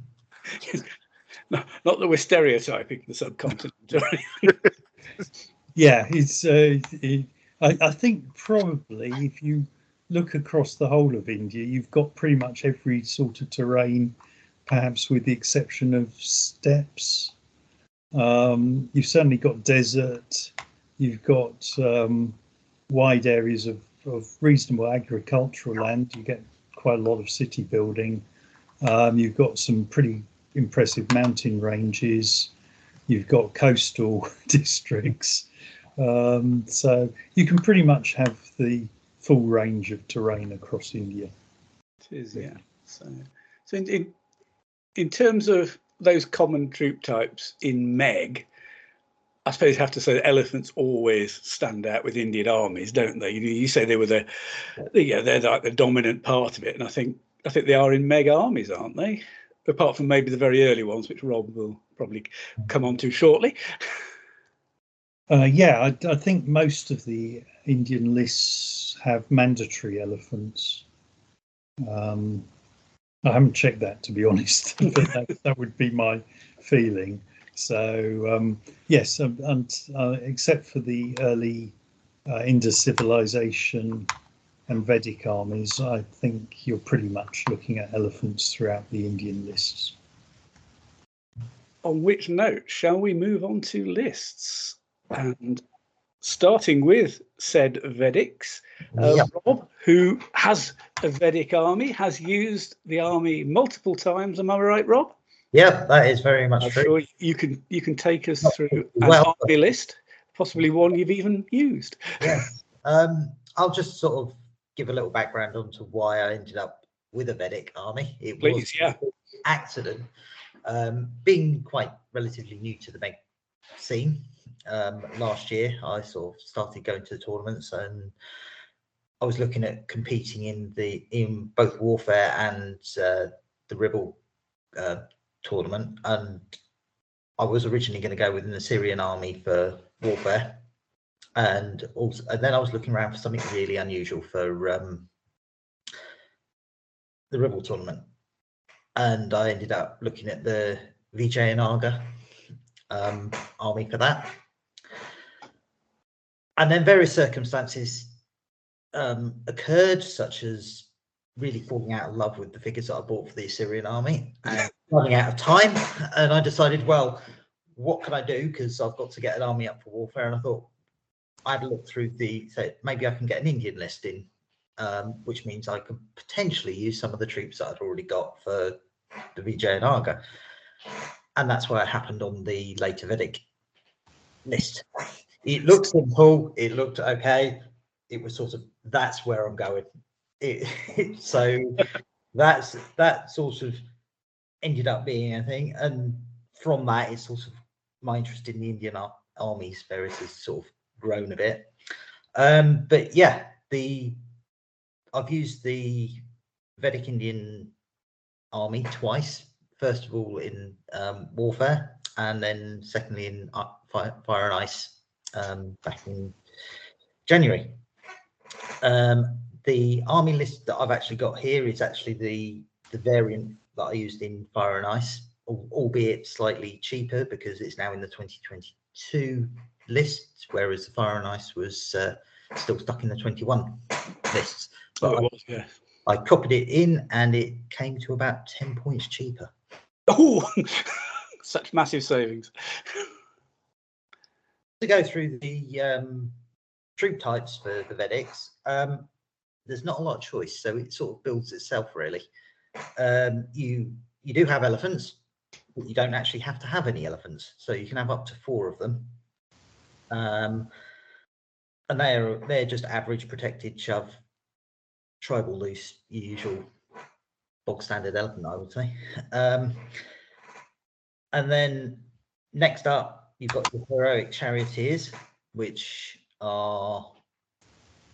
no, not that we're stereotyping the subcontinent. yeah, it's. Uh, it, I, I think probably if you look across the whole of India, you've got pretty much every sort of terrain perhaps with the exception of steppes. Um, you've certainly got desert, you've got um, wide areas of, of, reasonable agricultural land, you get quite a lot of city building, um, you've got some pretty impressive mountain ranges, you've got coastal districts. Um, so you can pretty much have the full range of terrain across India. It is, yeah. So, so in, in, in terms of those common troop types in MeG, I suppose you have to say that elephants always stand out with Indian armies, don't they? You, you say they were the, yeah, they're like the dominant part of it, and I think I think they are in MeG armies, aren't they? Apart from maybe the very early ones, which Rob will probably come on to shortly. Uh, yeah, I, I, think most of the Indian lists have mandatory elephants. Um, I haven't checked that to be honest, but that, that, would be my feeling. So um, yes, um, and uh, except for the early uh, Indus civilization and Vedic armies, I think you're pretty much looking at elephants throughout the Indian lists. On which note, shall we move on to lists? And starting with said Vedics, uh, yep. Rob, who has a Vedic army, has used the army multiple times. Am I right, Rob? Yeah, that is very much I'm true. Sure you can you can take us through an well, army list, possibly one you've even used. Yeah, um, I'll just sort of give a little background onto why I ended up with a Vedic army. It Please, was yeah. accident. Um, being quite relatively new to the scene, um, last year, I sort of started going to the tournaments and I was looking at competing in the in both warfare and uh, the Rebel uh, tournament, and I was originally going to go within the Assyrian army for warfare, and also and then I was looking around for something really unusual for um, the Rebel tournament, and I ended up looking at the Vijayanagar um, army for that and then various circumstances um, occurred, such as really falling out of love with the figures that I bought for the Assyrian army and running out of time. And I decided, well, what can I do? Because I've got to get an army up for warfare. And I thought I'd look through the, so maybe I can get an Indian list in, um, which means I could potentially use some of the troops that I'd already got for the Vijayanagar. And that's why it happened on the later Vedic list it looked simple. It looked okay. It was sort of that's where I'm going. It, so that's that sort of ended up being a thing, and from that, it's sort of my interest in the Indian Army spirit has sort of grown a bit. Um, but yeah, the I've used the Vedic Indian Army twice. First of all, in um, warfare, and then secondly in uh, fire, fire and ice um, back in January. Um, the army list that I've actually got here is actually the the variant that I used in Fire and Ice, albeit slightly cheaper because it's now in the 2022 list, whereas the Fire and Ice was uh, still stuck in the 21 lists. But oh, was, yeah. I copied it in and it came to about 10 points cheaper. Oh, such massive savings to go through the um, troop types for the Vedics, um, there's not a lot of choice, so it sort of builds itself really. Um, you you do have elephants, but you don't actually have to have any elephants, so you can have up to four of them. Um, and they're they're just average protected shove, tribal loose, usual bog standard elephant, I would say. Um, and then next up, You've got the heroic charioteers, which are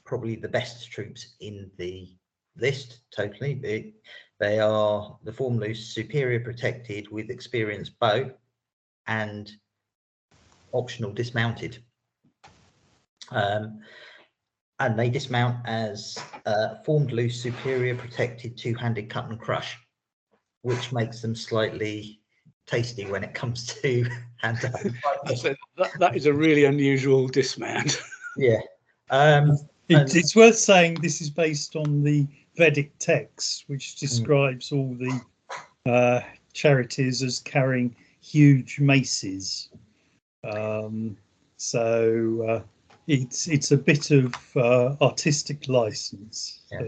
probably the best troops in the list. Totally, they, they are the form loose, superior protected with experienced bow, and optional dismounted. Um, and they dismount as uh, formed loose, superior protected two-handed cut and crush, which makes them slightly tasty when it comes to hand that, that is a really unusual dismount. yeah. Um, it, it's worth saying this is based on the Vedic text, which hmm. describes mm. all the uh, charioteers as carrying huge maces. Um, so uh, it's it's a bit of uh, artistic license. Yeah.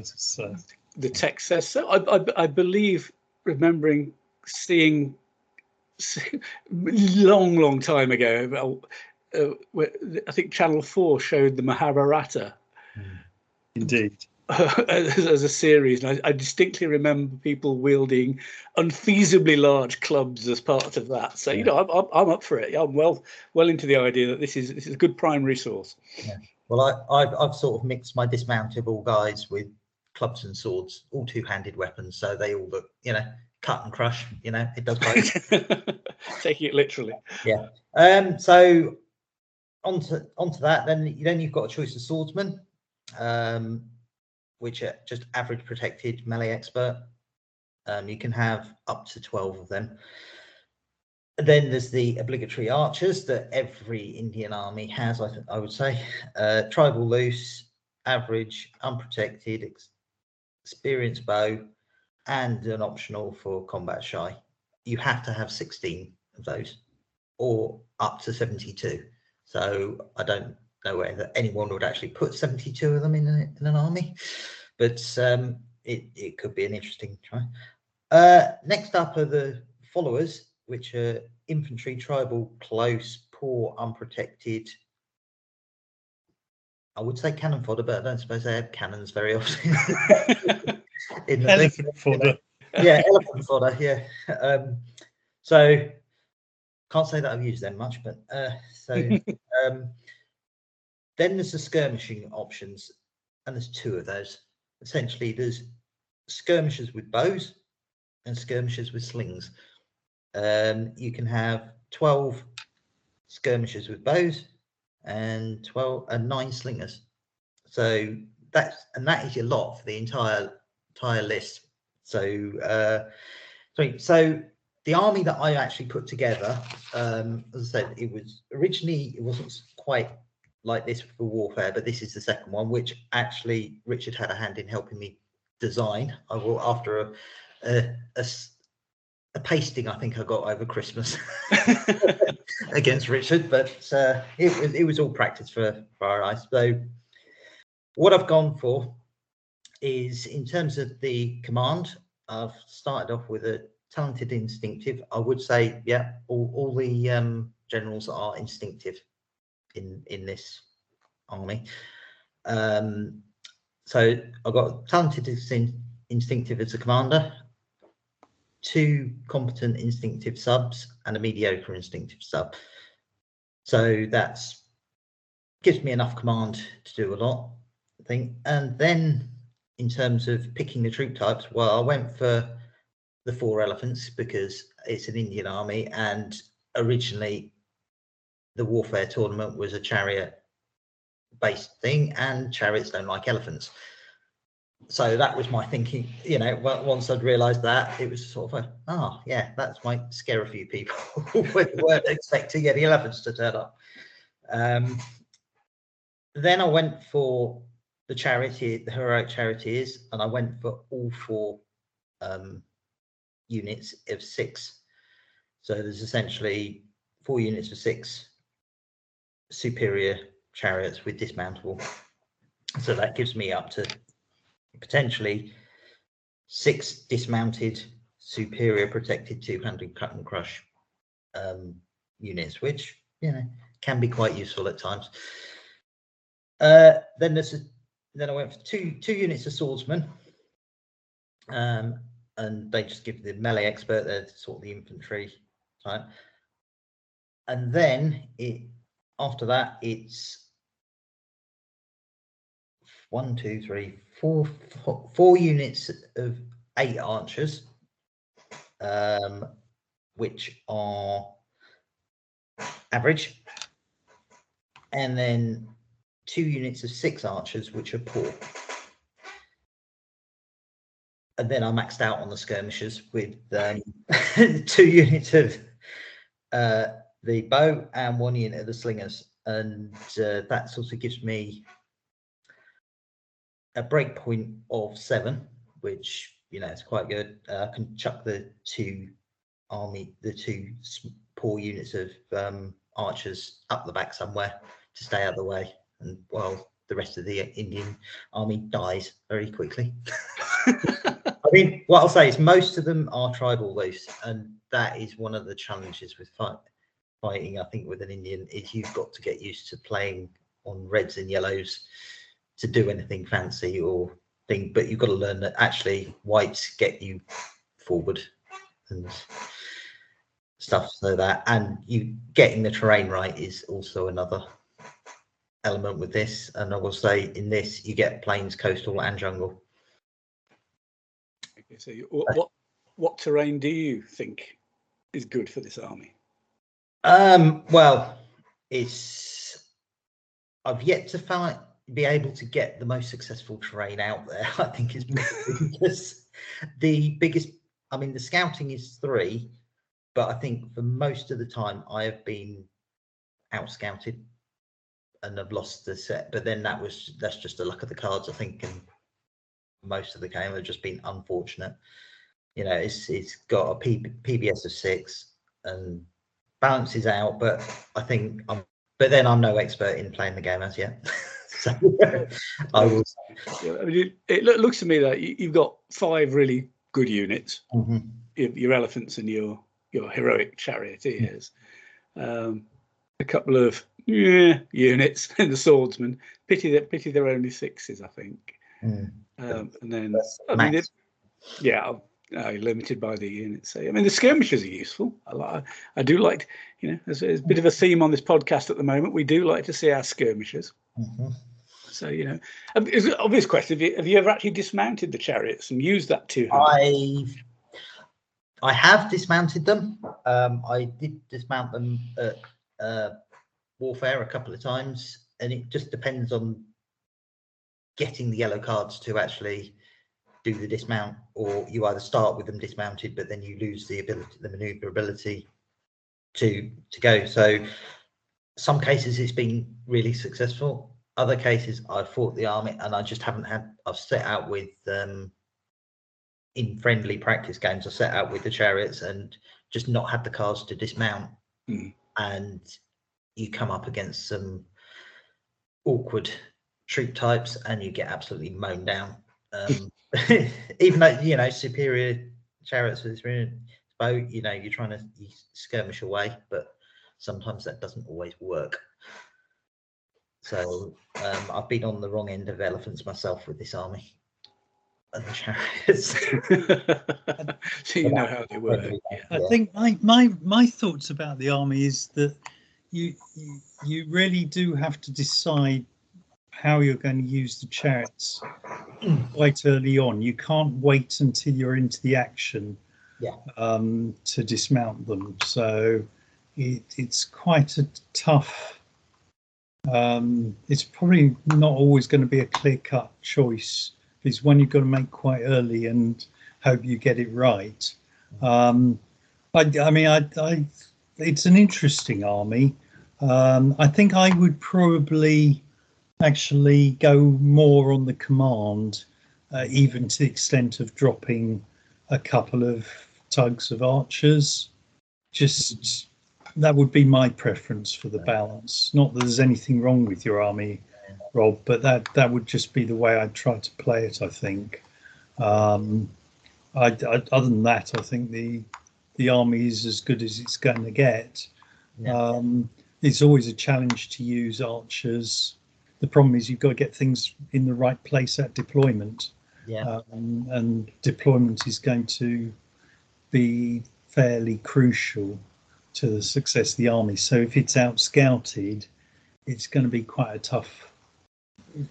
The text says so. I, I, I believe remembering seeing long, long time ago. Uh, where, I think Channel Four showed the Mahabharata. Indeed. as, as a series, and I, I distinctly remember people wielding unfeasibly large clubs as part of that. So you know, I'm, I'm, I'm up for it. I'm well well into the idea that this is this is a good primary source. Well, I, I've, I've sort of mixed my dismountable guys with clubs and swords, all two-handed weapons, so they all look, you know, cut and crush. You know, it does both. Taking it literally. um, so onto onto that, then then you've got a choice of swordsmen, um, which are just average protected melee expert. Um, you can have up to twelve of them. Then there's the obligatory archers that every Indian army has. I, th- I would say uh, tribal loose, average, unprotected, ex- experienced bow, and an optional for combat shy. You have to have 16 of those, or up to 72. So I don't know that anyone would actually put 72 of them in, a, in an army, but um, it, it could be an interesting try. Uh, next up are the followers, which are infantry, tribal, close, poor, unprotected. I would say cannon fodder, but I don't suppose they have cannons very often. in Elephant fodder. yeah, elephant fodder. Yeah. Um, so can't say that I've used them much, but uh, so um, then there's the skirmishing options, and there's two of those. Essentially, there's skirmishers with bows and skirmishers with slings. Um, you can have 12 skirmishers with bows and 12 and nine slingers. So that's and that is your lot for the entire entire list. So uh, so so the army that I actually put together, um, as I said, it was originally it wasn't quite like this for warfare, but this is the second one, which actually Richard had a hand in helping me design. I will after a a pasting I think I got over Christmas against Richard, but uh, it was it was all practice for our eyes. So what I've gone for is in terms of the command, I've started off with a talented instinctive. I would say, yeah, all, all the um, generals are instinctive in in this army. Um, so I've got talented instin- instinctive as a commander, two competent instinctive subs, and a mediocre instinctive sub. So that's gives me enough command to do a lot, I think. And then in terms of picking the troop types, well, I went for the four elephants because it's an Indian army, and originally the warfare tournament was a chariot based thing, and chariots don't like elephants. So that was my thinking. You know, once I'd realised that, it was sort of a, oh yeah, that might scare a few people who weren't expecting any elephants to turn up. Um, then I went for the charity, the heroic charioteers, and I went for all four um, units of six. So there's essentially four units of six superior chariots with dismountable. So that gives me up to potentially six dismounted superior protected 200 cut and crush um, units, which you know can be quite useful at times. Uh, then there's a, then I went for two two units of swordsmen, um, and they just give the melee expert they're sort of the infantry type. And then it after that it's one, two, three, four, four, four units of eight archers, um, which are average, and then two units of six archers, which are poor. And then I maxed out on the skirmishers with um, two units of uh, the bow and one unit of the slingers. And uh, that sort of gives me a break point of seven, which, you know, is quite good. Uh, I can chuck the two army, the two poor units of um, archers up the back somewhere to stay out of the way. And while the rest of the Indian army dies very quickly. I mean, what I'll say is most of them are tribal loose, and that is one of the challenges with fight, fighting. I think with an Indian is you've got to get used to playing on reds and yellows to do anything fancy or thing, but you've got to learn that actually whites get you forward and stuff so that and you getting the terrain right is also another element with this and i will say in this you get plains coastal and jungle Okay, so you, what, what what terrain do you think is good for this army? Um well it's i've yet to find be able to get the most successful terrain out there i think is because the biggest i mean the scouting is three but i think for most of the time i have been out scouted and have lost the set but then that was that's just the luck of the cards i think and most of the game have just been unfortunate. You know it's it's got a P, pbs of six and balances out but i think i'm but then i'm no expert in playing the game as yet so i will Yeah, I mean, it, looks to me that you, you've got five really good units. Mhm. Your, your elephants and your your heroic charioteers. Um, a couple of yeah, units and the swordsman. Pity that pity they're only sixes, I think. Mm. Um, and then I mean, it, yeah, uh, limited by the units. So, I mean, the skirmishers are useful. I, li- I do like, you know, there's, there's a bit of a theme on this podcast at the moment. We do like to see our skirmishers. Mhm. So, you know, um, it's an obvious question. Have you, have you ever actually dismounted the chariots and used that to? I I have dismounted them. Um, I did dismount them at uh, warfare a couple of times, and it just depends on getting the yellow cards to actually do the dismount, or you either start with them dismounted, but then you lose the ability, the maneuverability to to go. So some cases it's been really successful. Other cases I've fought the army and I just haven't had. I've set out with um, in friendly practice games, I set out with the chariots and just not had the cars to dismount. Mm. And you come up against some awkward troop types and you get absolutely mown down. Um, even though, you know, superior chariots with this boat, you know, you're trying to you skirmish away, but sometimes that doesn't always work. So um, I've been on the wrong end of elephants myself with this army and the chariots. so you know how they work. Yeah. I think my, my my thoughts about the army is that you, you you really do have to decide how you're going to use the chariots quite early on. You can't wait until you're into the action Yeah. um, to dismount them. So it, it's quite a tough. Um, it's probably not always going to be a clear cut choice. It's one you've got to make quite early and hope you get it right. Um, I, I mean, I, I, it's an interesting army. Um, I think I would probably actually go more on the command, uh, even to the extent of dropping a couple of TuGs of archers. Just that would be my preference for the balance. Not that there's anything wrong with your army, Rob, but that that would just be the way I'd try to play it. I think. Um, I, I, other than that, I think the the army is as good as it's going to get. Yeah. Um, it's always a challenge to use archers. The problem is you've got to get things in the right place at deployment, yeah. um, and deployment is going to be fairly crucial to the success of the army. So if it's out scouted, it's going to be quite a tough,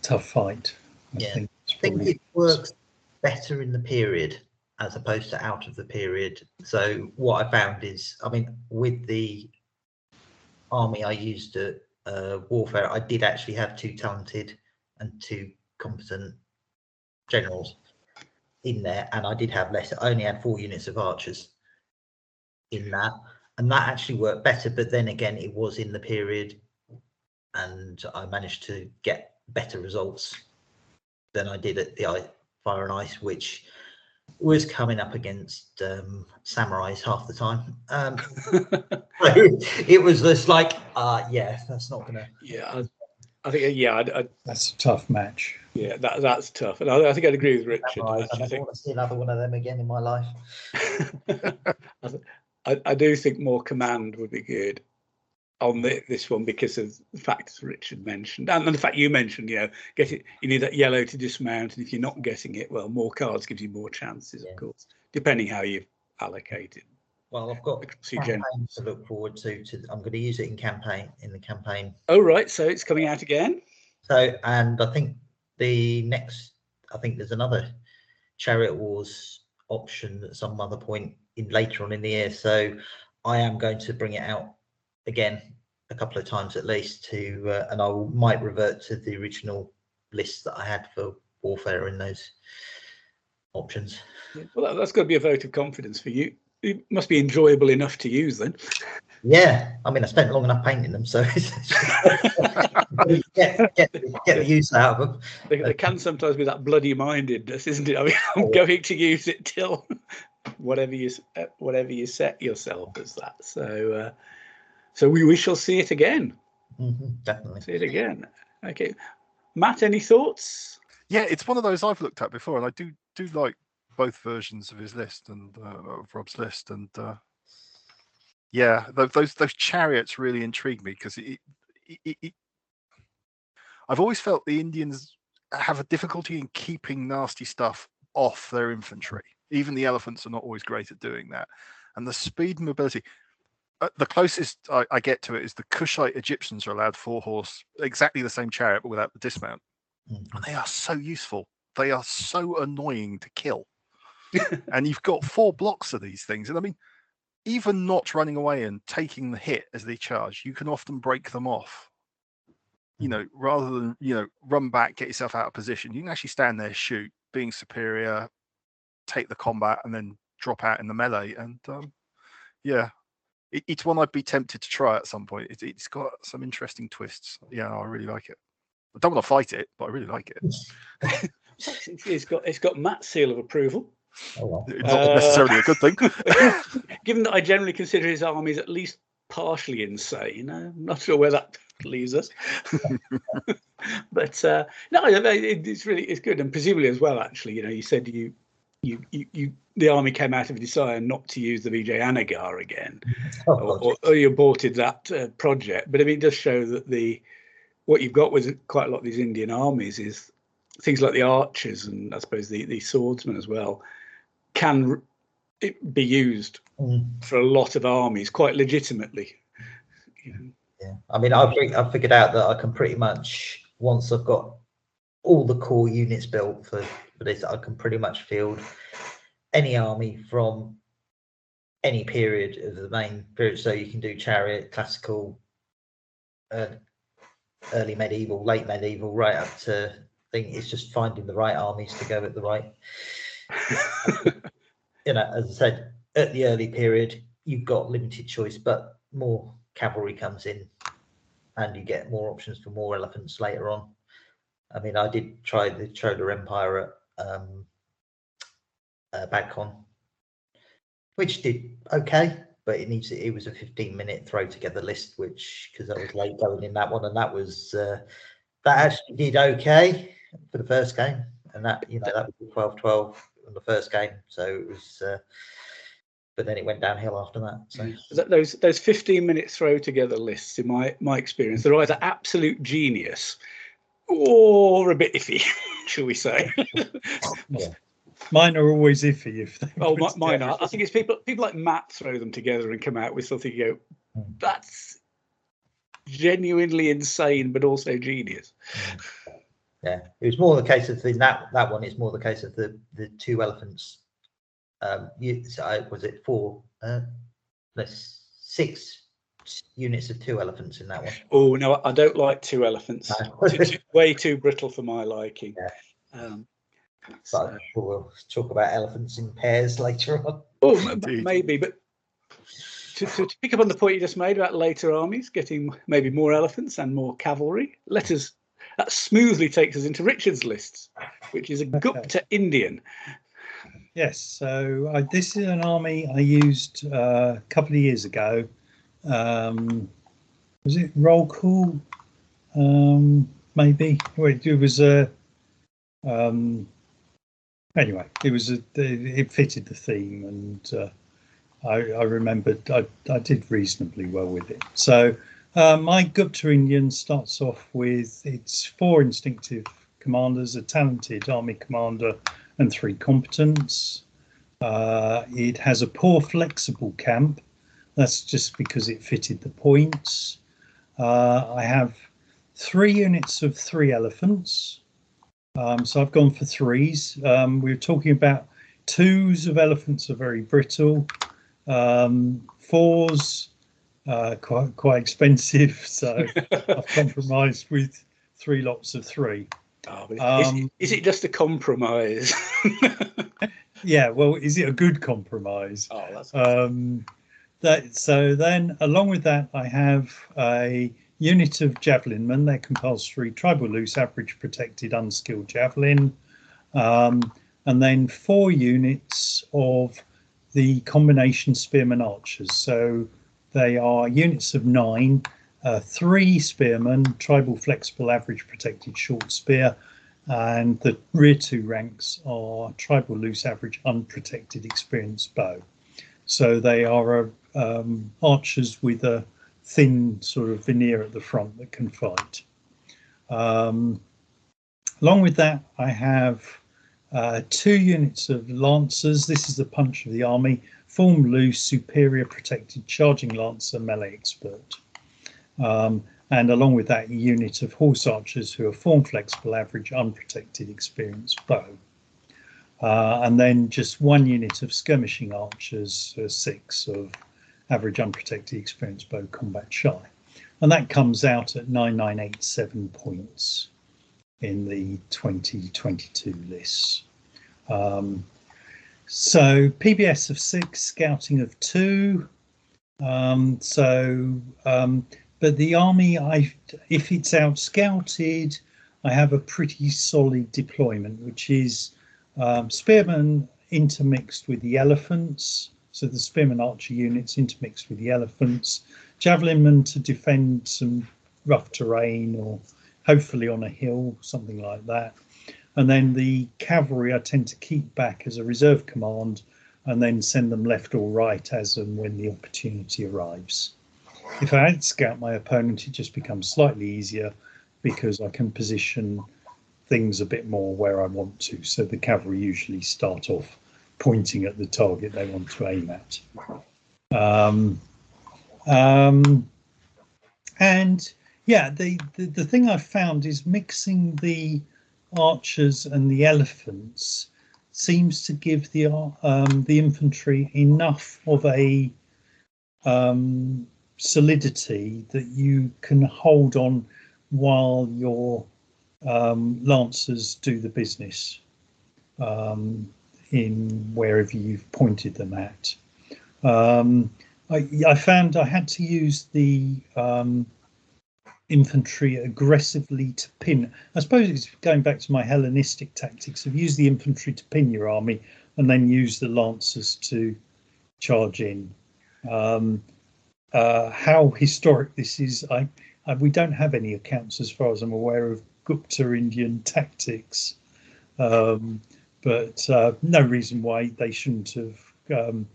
tough fight. I Yeah. think. I think it works better in the period as opposed to out of the period. So what I found is, I mean, with the army I used at uh, warfare, I did actually have two talented and two competent generals in there, and I did have less. I only had four units of archers in that, and that actually worked better. But then again, it was in the period, and I managed to get better results than I did at the Fire and Ice, which was coming up against um, samurais half the time. Um, so it was just like, uh, yeah, that's not gonna. yeah, I, I think yeah, I, I, That's a tough match. yeah, that that's tough, and I, I think I'd agree with Richard. Memorise. I actually. I never think want to see another one of them again in my life. I, I do think more command would be good on the, this one because of the factors Richard mentioned, and, the fact you mentioned. You know, get it. You need that yellow to dismount, and if you're not getting it, well, more cards gives you more chances, Yeah. of course, depending how you've allocated. Well, I've got campaign to look forward to. To I'm going to use it in campaign in the campaign. Oh right, so it's coming out again. So, and I think the next, I think there's another Chariot Wars option at some other point in later on in the year. So, I am going to bring it out again a couple of times at least to, uh, and I will, might revert to the original list that I had for Warfare in those options. Well, that, that's got to be a vote of confidence for you. It must be enjoyable enough to use then. Yeah, I mean, I spent long enough painting them, so get, get, get the use out of them. There, there can sometimes be that bloody mindedness, isn't it? I mean, I'm going to use it till whatever you uh, whatever you set yourself as that. So, uh, so we, we shall see it again. Mhm, definitely. See it again. Okay, Matt, any thoughts? Yeah, it's one of those I've looked at before, and I do do like both versions of his list and uh, of Rob's list, and uh, yeah, those those, those chariots really intrigue me because it, it, it, it- I've always felt the Indians have a difficulty in keeping nasty stuff off their infantry. Even the elephants are not always great at doing that, and the speed and mobility. Uh, the closest I, I get to it is the Kushite Egyptians are allowed four horse, exactly the same chariot but without the dismount Mhm. and they are so useful. They are so annoying to kill. and you've got four blocks of these things. And I mean, even not running away and taking the hit as they charge, you can often break them off. You know, rather than, you know, run back, get yourself out of position, you can actually stand there, shoot, being superior, take the combat, and then drop out in the melee. And um, yeah, it, it's one I'd be tempted to try at some point. It, it's got some interesting twists. Yeah, I really like it. I don't want to fight it, but I really like it. It's, it's got it's got Matt's seal of approval. Oh, well. It's not necessarily a good thing. Given that I generally consider his armies at least partially insane, I'm not sure where that leaves us. but uh, no, it- it- it's really it's good, and presumably as well. Actually, you know, you said you you you, you the army came out of a desire not to use the Vijayanagar again, Oh, or, or, or you aborted that uh, project. But I mean, it does show that the what you've got with quite a lot of these Indian armies is things like the archers and I suppose the the swordsmen as well can it be used Mm, for a lot of armies quite legitimately. You know, yeah. I mean, I've, I've figured out that I can pretty much, once I've got all the core units built for, this, I can pretty much field any army from any period of the main period. So you can do chariot, classical, uh, early medieval, late medieval, right up to thing. It's just finding the right armies to go at the right. you know, as I said, at the early period, you've got limited choice, but more cavalry comes in and you get more options for more elephants later on. I mean, I did try the Chola Empire at um, uh, Badcon, which did okay, but it needs it was a 15 minute throw together list, which because I was late going in that one, and that was uh, that actually did okay for the first game, and that you know that was 12 12 on the first game, so it was. Uh, but then it went downhill after that. So those those 15 minute throw together lists, in my my experience, they're either absolute genius or a bit iffy, shall we say? yeah. Mine are always iffy if they. oh, mi- mine are. I think it's people people like Matt throw them together and come out with something you go, Hmm. that's genuinely insane, but also genius. yeah, it was more the case of the that that one. It's more the case of the the two elephants. Um, you, so I, was it four? Uh, six units of two elephants in that one. Oh no, I don't like two elephants. No. Too- too- way too brittle for my liking. Um, But so- I'm sure we'll talk about elephants in pairs later on. Oh, m- Indeed. maybe, but to, to, to pick up on the point you just made about later armies getting maybe more elephants and more cavalry, let us that smoothly takes us into Richard's lists, which is a Gupta Indian. Yes, so I, this is an army I used uh, a couple of years ago. Um, was it roll call? um, maybe. It was a. Um, anyway, it was a. It fitted the theme, and uh, I, I remembered I, I did reasonably well with it. So uh, my Gupta Indian starts off with its four instinctive commanders, a talented army commander, and three competents. Uh, it has a poor flexible camp. That's just because it fitted the points. Uh, I have three units of three elephants. Um, so I've gone for threes. Um, we were talking about twos of elephants are very brittle. Um, fours uh, quite quite expensive, so I've compromised with three lots of three. Oh, is, um, is, it just a compromise? yeah, well, is it a good compromise? Oh, that's um, that. So then, along with that, I have a unit of javelin men. They're compulsory, tribal loose, average protected, unskilled javelin, um, and then four units of the combination spearmen archers. So they are units of nine, uh, three spearmen, tribal flexible average protected short spear, and the rear two ranks are tribal loose average unprotected experienced bow. So they are um, archers with a thin sort of veneer at the front that can fight. Um, along with that, I have uh, two units of lancers. This is the punch of the army. Form loose, superior protected, charging lancer, melee expert. Um, and along with that, a unit of horse archers who are form flexible, average, unprotected, experienced bow. Uh, and then just one unit of skirmishing archers, uh, six of average, unprotected, experienced bow, combat shy. And that comes out at 9987 points in the 2022 lists. Um, so PBS of six, scouting of two. Um, so, um, but the army, I if it's out scouted, I have a pretty solid deployment, which is um, spearmen intermixed with the elephants. So the spearmen archer units intermixed with the elephants, javelinmen to defend some rough terrain or hopefully on a hill, something like that. And then the cavalry I tend to keep back as a reserve command and then send them left or right as and when the opportunity arrives. If I had scout my opponent, it just becomes slightly easier because I can position things a bit more where I want to. So the cavalry usually start off pointing at the target they want to aim at. Um, um, and yeah, the, the, the thing I've found is mixing the archers and the elephants seems to give the um, the infantry enough of a um, solidity that you can hold on while your um, lancers do the business um, in wherever you've pointed them at. Um, I, I, found I had to use the um, infantry aggressively to pin. I suppose it's going back to my Hellenistic tactics of use the infantry to pin your army and then use the lancers to charge in. Um, uh, how historic this is, I, I, we don't have any accounts as far as I'm aware of Gupta Indian tactics, um, but uh, no reason why they shouldn't have um,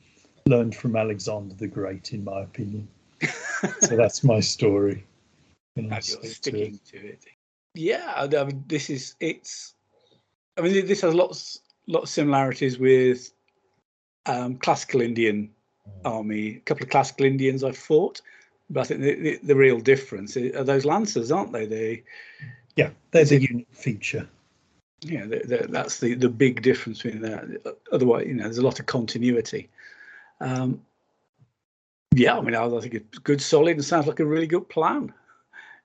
learned from Alexander the Great, in my opinion. so that's my story and sticking to it. to it. Yeah, I mean, this is it's. I mean, this has lots lots of similarities with um, classical Indian mm. army. A couple of classical Indians I've fought, but I think the, the, the real difference are those lancers, aren't they? They, yeah, there's a unique feature. Yeah, they're, they're, that's the the big difference between that. Otherwise, you know, there's a lot of continuity. Um, yeah, I mean, I think it's good, solid, and sounds like a really good plan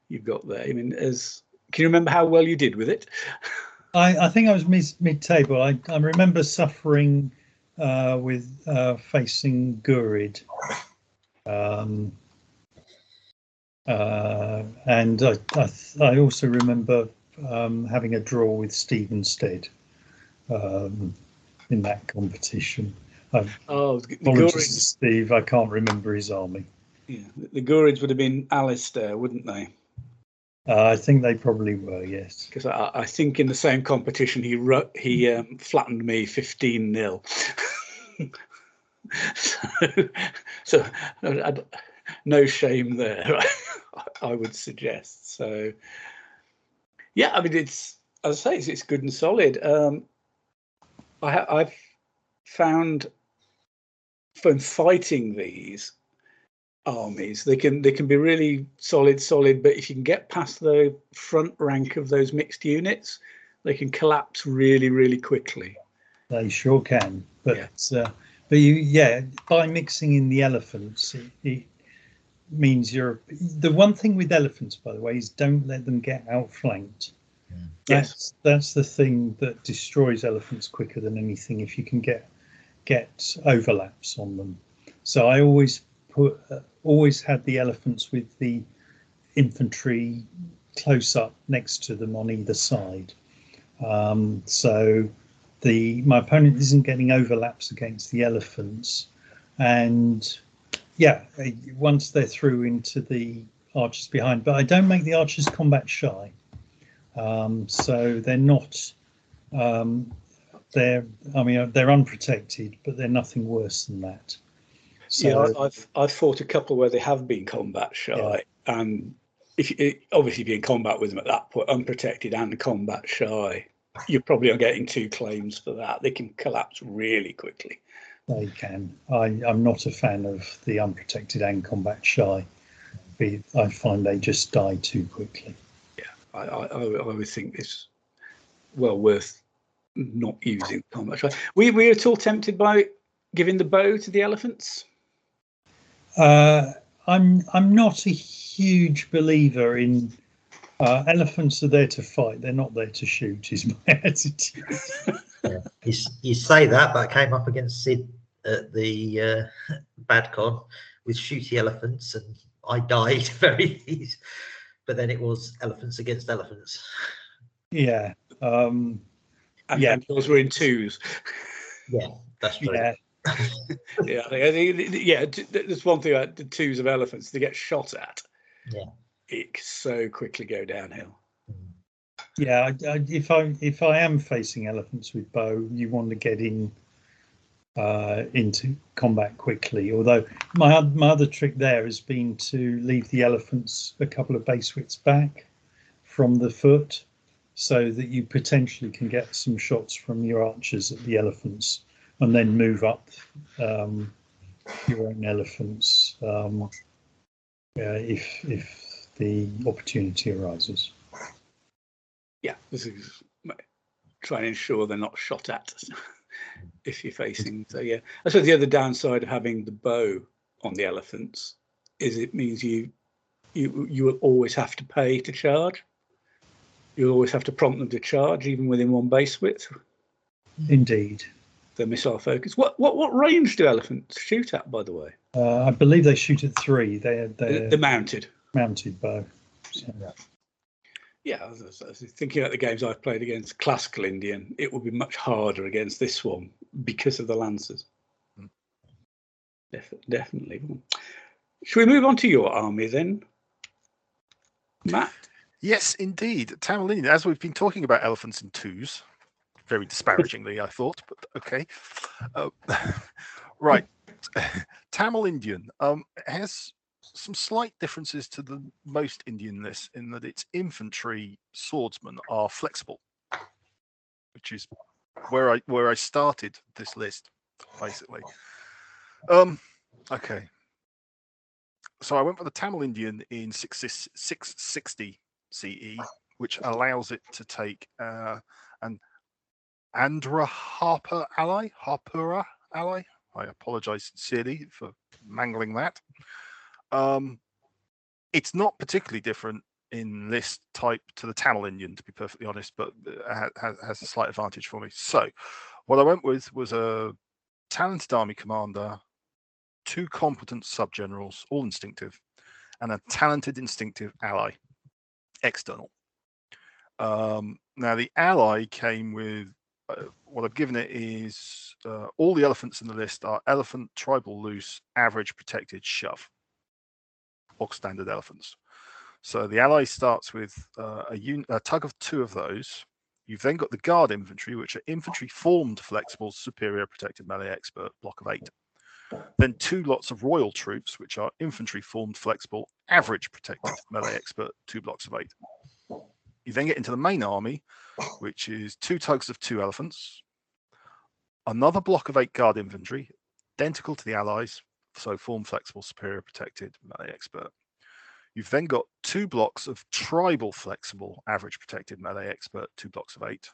you've got there. I mean, as can you remember how well you did with it? I, I think I was mid table. I, I remember suffering uh, with uh, facing Ghurid. Um, uh, and I, I, I, also remember um, having a draw with Stephen Stead um, in that competition. oh, apologies Steve, I can't remember his army. Yeah, the Ghurids would have been Alistair, wouldn't they? Uh, I think they probably were, yes. Because I, I think in the same competition he ru- he um, flattened me fifteen 0 so, so I, I- no shame there. I would suggest. So yeah, I mean it's as I say, it's, it's good and solid. Um, I ha- I've found from fighting these armies, they can they can be really solid, solid. But if you can get past the front rank of those mixed units, they can collapse really, really quickly. They sure can. But uh, but you yeah, by mixing in the elephants, it, it means you're the one thing with elephants, by the way, is don't let them get outflanked. Yes. That's that's the thing that destroys elephants quicker than anything. If you can get get overlaps on them, so I always put uh, always had the elephants with the infantry close up next to them on either side. Um, so the my opponent isn't getting overlaps against the elephants, and yeah, uh, once they're through into the archers behind, but I don't make the archers combat shy. Um, so they're not. Um, they're. I mean, they're unprotected, but they're nothing worse than that. So, yeah, I- I've I've fought a couple where they have been combat shy, and if you, obviously if you're in combat with them at that point, unprotected and combat shy, you're probably not getting two claims for that. They can collapse really quickly. They can. I, I'm not a fan of the unprotected and combat shy. Be- I find they just die too quickly. I I, I would- I would think it's well worth not using combat shy. We we at all tempted by giving the bow to the elephants. Uh, I'm I'm not a huge believer in uh, elephants are there to fight. They're not there to shoot. Is my attitude. Yeah. You, you say that, but I came up against Sid at the uh, Badcon with shooty elephants, and I died very easy. But then it was elephants against elephants. Yeah. Um, And, Yeah. and those were in twos. Yeah, that's true. yeah. yeah, I think- yeah. There's one thing about the twos of elephants. They get shot at. Yeah. It can so quickly go downhill. Mm. Yeah, I, I, if I if I am facing elephants with bow, you want to get in uh, into combat quickly. Although my my other trick there has been to leave the elephants a couple of base widths back from the foot, so that you potentially can get some shots from your archers at the elephants, and then move up um, your own elephants um, uh, if if the opportunity arises. Yeah, this is try and ensure they're not shot at if you're facing. So yeah, I suppose the other downside of having the bow on the elephants is it means you you you will always have to pay to charge. You'll always have to prompt them to charge, even within one base width. Indeed. The missile focus. What what what range do elephants shoot at, by the way? Uh, I believe they shoot at three. They're, they're the mounted. mounted bow. So, Yeah, I was, I was thinking about the games I've played against classical Indian. It would be much harder against this one because of the lancers. Mm. Def- definitely. Should we move on to your army then, Matt? Yes, indeed. Tamil Indian, as we've been talking about elephants in twos, very disparagingly, I thought, but okay. Uh, right. Tamil Indian um, has some slight differences to the most Indian lists in that its infantry swordsmen are flexible, which is where I where I started this list, basically. Um, okay. So I went for the Tamil Indian in 660 660 CE, which allows it to take uh, an Andhra Harper ally, Harpura ally. I apologize sincerely for mangling that. Um, it's not particularly different in list type to the Tamil Indian, to be perfectly honest, but uh, has, has a slight advantage for me. So, what I went with was a talented army commander, two competent sub generals, all instinctive, and a talented instinctive ally, external. Um, now, the ally came with uh, what I've given it is uh, all the elephants in the list are elephant, tribal, loose, average, protected, shove, or standard elephants. So the ally starts with uh, a, un- a TuG of two of those. You've then got the guard infantry, which are infantry formed flexible, superior protected melee expert, block of eight. Then two lots of royal troops, which are infantry formed flexible, average protected melee expert, two blocks of eight. You then get into the main army, which is two TuGs of two elephants, another block of eight guard infantry, identical to the allies, so form flexible, superior protected melee expert. You've then got two blocks of tribal flexible, average protected melee expert, two blocks of eight.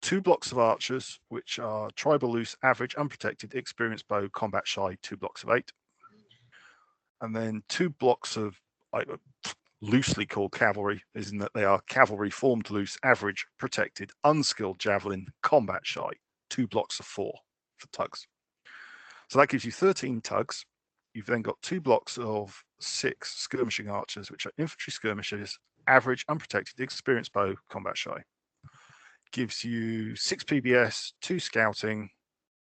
Two blocks of archers, which are tribal loose, average, unprotected, experienced bow, combat shy, two blocks of eight. And then two blocks of I, loosely called cavalry, is in that they are cavalry formed loose, average, protected, unskilled javelin, combat shy, two blocks of four for TuGs. So that gives you 13 TuGs. You've then got two blocks of six skirmishing archers, which are infantry skirmishers, average, unprotected, experienced bow, combat shy. Gives you six PBS, two scouting,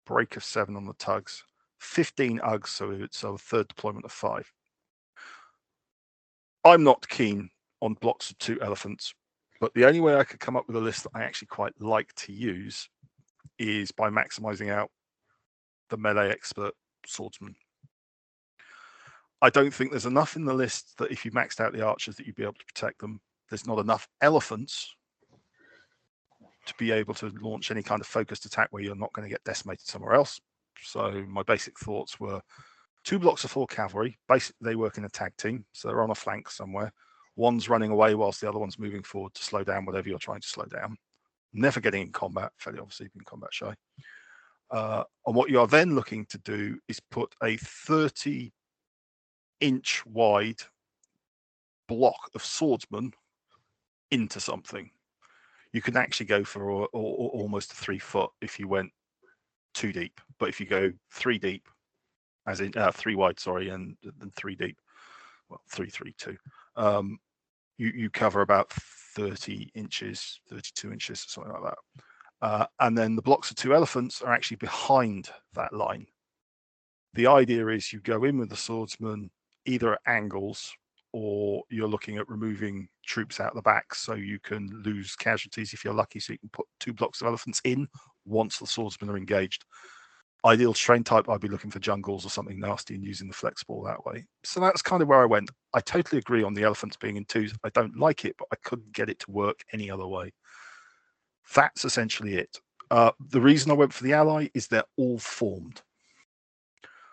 break of seven on the TuGs, 15 UGs, so it's a third deployment of five. I'm not keen on blocks of two elephants, but the only way I could come up with a list that I actually quite like to use is by maximizing out the melee expert swordsman. I don't think there's enough in the list that if you maxed out the archers that you'd be able to protect them. There's not enough elephants to be able to launch any kind of focused attack where you're not going to get decimated somewhere else. So my basic thoughts were two blocks of four cavalry. Basically, they work in a tag team, so they're on a flank somewhere. One's running away whilst the other one's moving forward to slow down whatever you're trying to slow down. Never getting in combat, fairly obviously being combat shy. Uh, and what you are then looking to do is put a 30 inch wide block of swordsmen into something. You can actually go for a, a, almost a three foot if you went too deep, but if you go three deep, as in uh, three wide, sorry, and then three deep, well, three, three, two, um, you you cover about 30 inches, 32 inches, something like that. Uh, and then the blocks of two elephants are actually behind that line. The idea is you go in with the swordsman either at angles or you're looking at removing troops out the back so you can lose casualties if you're lucky so you can put two blocks of elephants in once the swordsmen are engaged. Ideal train type i'd be looking for jungles or something nasty and using the flexible that way. So that's kind of where i went. I totally agree on the elephants being in twos. I don't like it but i couldn't get it to work any other way that's essentially it uh, the reason i went for the ally is they're all formed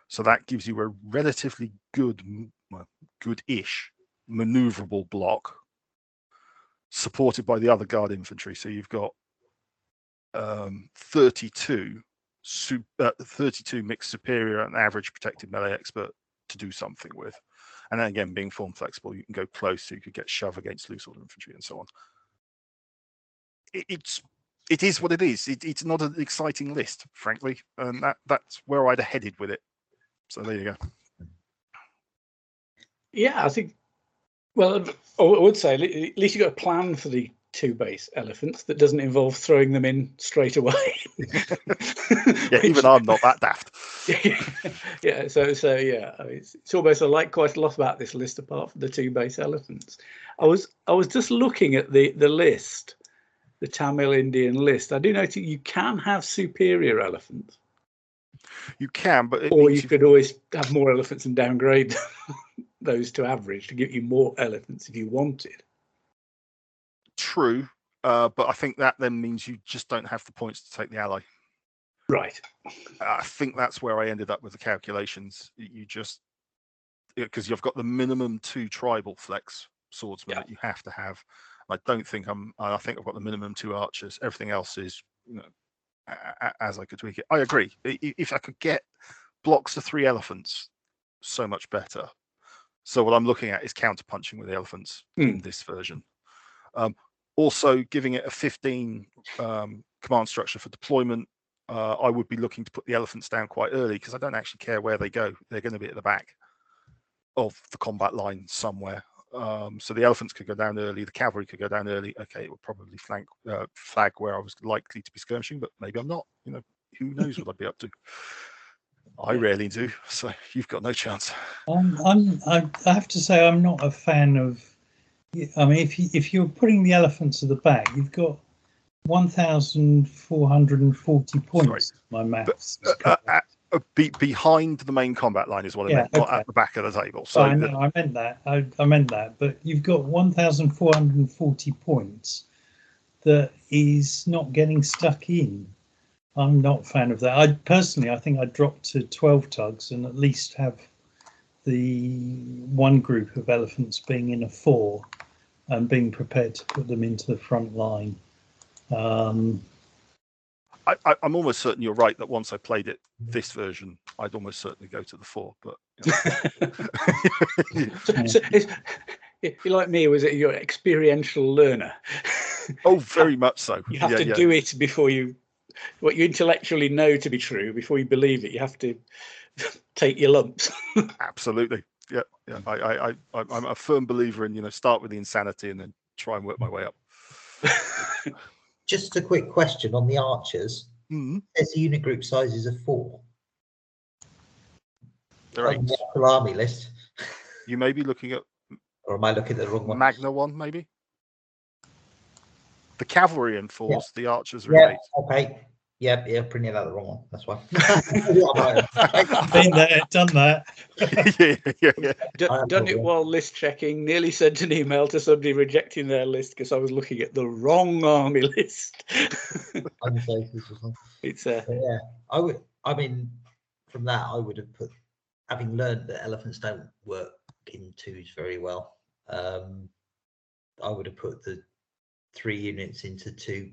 so that gives you a relatively good, good-ish maneuverable block supported by the other guard infantry. So you've got um, 32, uh, 32 mixed superior and average protected melee expert to do something with. And then again, being form flexible, you can go close, so you could get shove against loose order infantry and so on. It, it's it is what it is. It, it's not an exciting list, frankly, and that that's where I'd have headed with it. So there you go. Yeah, I think. Well, I would say at least you got a plan for the two base elephants that doesn't involve throwing them in straight away. yeah, even I'm not that daft. yeah, so so yeah, it's, it's almost I like quite a lot about this list apart from the two base elephants. I was I was just looking at the the list, the Tamil Indian list. I do notice you can have superior elephants. You can, but or you could always have more elephants and downgrade those to average to give you more elephants if you wanted. True, uh, but I think that then means you just don't have the points to take the ally. Right. I think that's where I ended up with the calculations. You just because you've got the minimum two tribal flex swordsmen yeah. that you have to have. I don't think I'm. I think I've got the minimum two archers. Everything else is you know as I could tweak it. I agree. If I could get blocks of three elephants, so much better. So what I'm looking at is counterpunching with the elephants mm. in this version. Um, also, giving it a 15 um, command structure for deployment. Uh, I would be looking to put the elephants down quite early because I don't actually care where they go. They're going to be at the back of the combat line somewhere. Um, so the elephants could go down early, the cavalry could go down early. Okay, it would probably flank uh, flag where I was likely to be skirmishing, but maybe I'm not. You know, who knows what I'd be up to. I rarely do, so you've got no chance. I'm, I'm, I I have to say, I'm not a fan of. I mean, if you, if you're putting the elephants at the back, you've got 1,440 points. My maths. Uh, uh, uh, be, behind the main combat line is what I Yeah, meant, not at the back of the table. So So I the- I meant that. I, I meant that. But you've got 1,440 points that is not getting stuck in. I'm not a fan of that. I personally, I think I'd drop to 12 TuGs and at least have the one group of elephants being in a four and being prepared to put them into the front line. Um, I, I, I'm almost certain you're right that once I played it, mm. this version, I'd almost certainly go to the four. But you know. So, so if you're like me, was it you're an experiential learner? oh, very much so. You have yeah, to yeah. do it before you, what you intellectually know to be true, before you believe it. You have to take your lumps. Absolutely. Yeah, yeah. I, I, I, I'm a firm believer in you know start with the insanity and then try and work my way up. Just a quick question on the archers. Mm, There's the unit group sizes of four there on ain't. the army list, You may be looking at or am I looking at the wrong one? Magna one, maybe. The cavalry in fours, the archers are Yeah. eight. Okay. Yeah, yeah, printed out the wrong one. That's why. Yeah, I might been there, done that. yeah, yeah, yeah. D- I have done it while list checking. Nearly sent an email to somebody rejecting their list because I was looking at the wrong army list. I'm sorry, this was wrong. it's uh, But yeah, I would. I mean, from that, I would have put, having learned that elephants don't work in twos very well. Um, I would have put the three units into two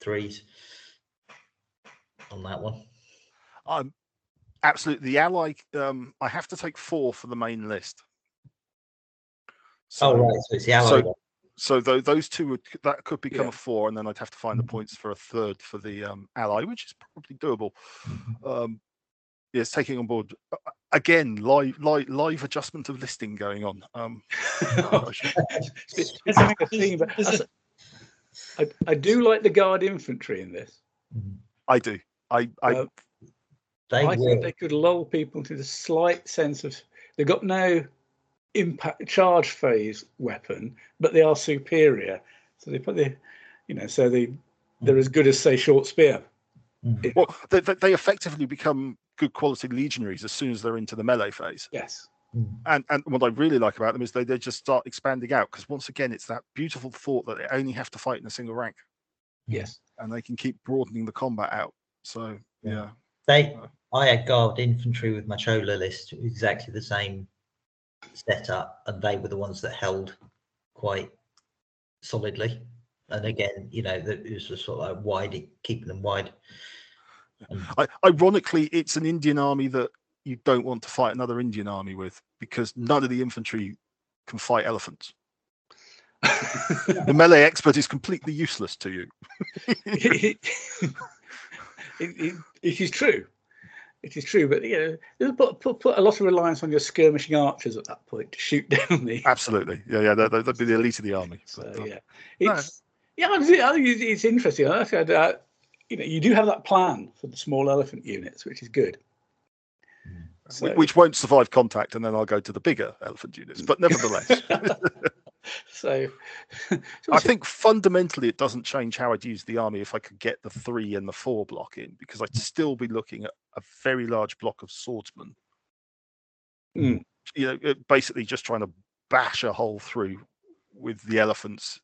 threes on that one. I'm absolutely. The ally, um, I have to take four for the main list. So, oh right, so it's the ally so- so tho- those two would that could become Yeah. a four, and then I'd have to find the points for a third for the um, ally, which is probably doable. Mhm. Um, yes, taking on board uh, again live, live live adjustment of listing going on. Um, I should- it's, There's a- a but a- I, I do like the guard infantry in this. Mhm. I do. I, I Uh, They I think they could lull people into the slight sense of they've got no impact charge phase weapon, but they are superior. So they put the, you know, so they they're as good as say short spear. Mhm. well, they, they they effectively become good quality legionaries as soon as they're into the melee phase. Yes. Mhm. And and what I really like about them is they, they just start expanding out because once again it's that beautiful thought that they only have to fight in a single rank Yes. and they can keep broadening the combat out. So Yeah. yeah, They, Uh, I had guard infantry with my Chola list, exactly the same setup, and they were the ones that held quite solidly. And again, you know, it was just sort of like wide, keeping them wide. And I, ironically, it's an Indian army that you don't want to fight another Indian army with because none of the infantry can fight elephants. The melee expert is completely useless to you. it, it, it is true. It is true, but you know, put, put, put a lot of reliance on your skirmishing archers at that point to shoot down the. Absolutely, yeah, yeah, they'd, they'd be the elite of the army. So but, uh, yeah, no. it's yeah, I think- it's, interesting. I think, uh, you know, you do have that plan for the small elephant units, which is good. Mm. So, which won't survive contact, and then I'll go to the bigger elephant units. But nevertheless, so, so I think fundamentally it doesn't change how I'd use the army if I could get the three and the four block in, because I'd still be looking at a very large block of swordsmen. Mm. You know, uh, basically just trying to bash a hole through with the elephants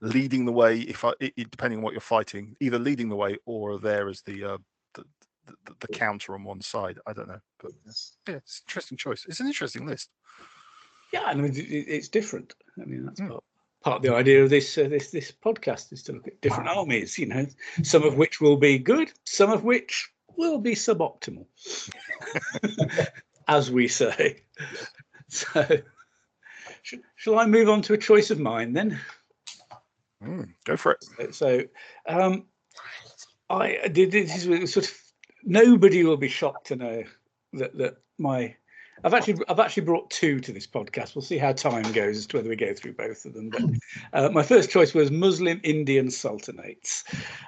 leading the way. If I, it, depending on what you're fighting, either leading the way or there as the uh, the, the, the, the counter on one side. I don't know, but yeah, it's an interesting choice. It's an interesting list. Yeah, I mean, it, it- it's different. I mean, that's Mm. part, part of the idea of this uh, this this podcast is to look at different armies. You know, some of which will be good, some of which will be suboptimal, as we say. So, sh- shall I move on to a choice of mine then? Mm, go for it. So, um, I did this is sort of nobody will be shocked to know that that my I've actually I've actually brought two to this podcast. We'll see how time goes as to whether we go through both of them. But uh, my first choice was Muslim Indian Sultanates.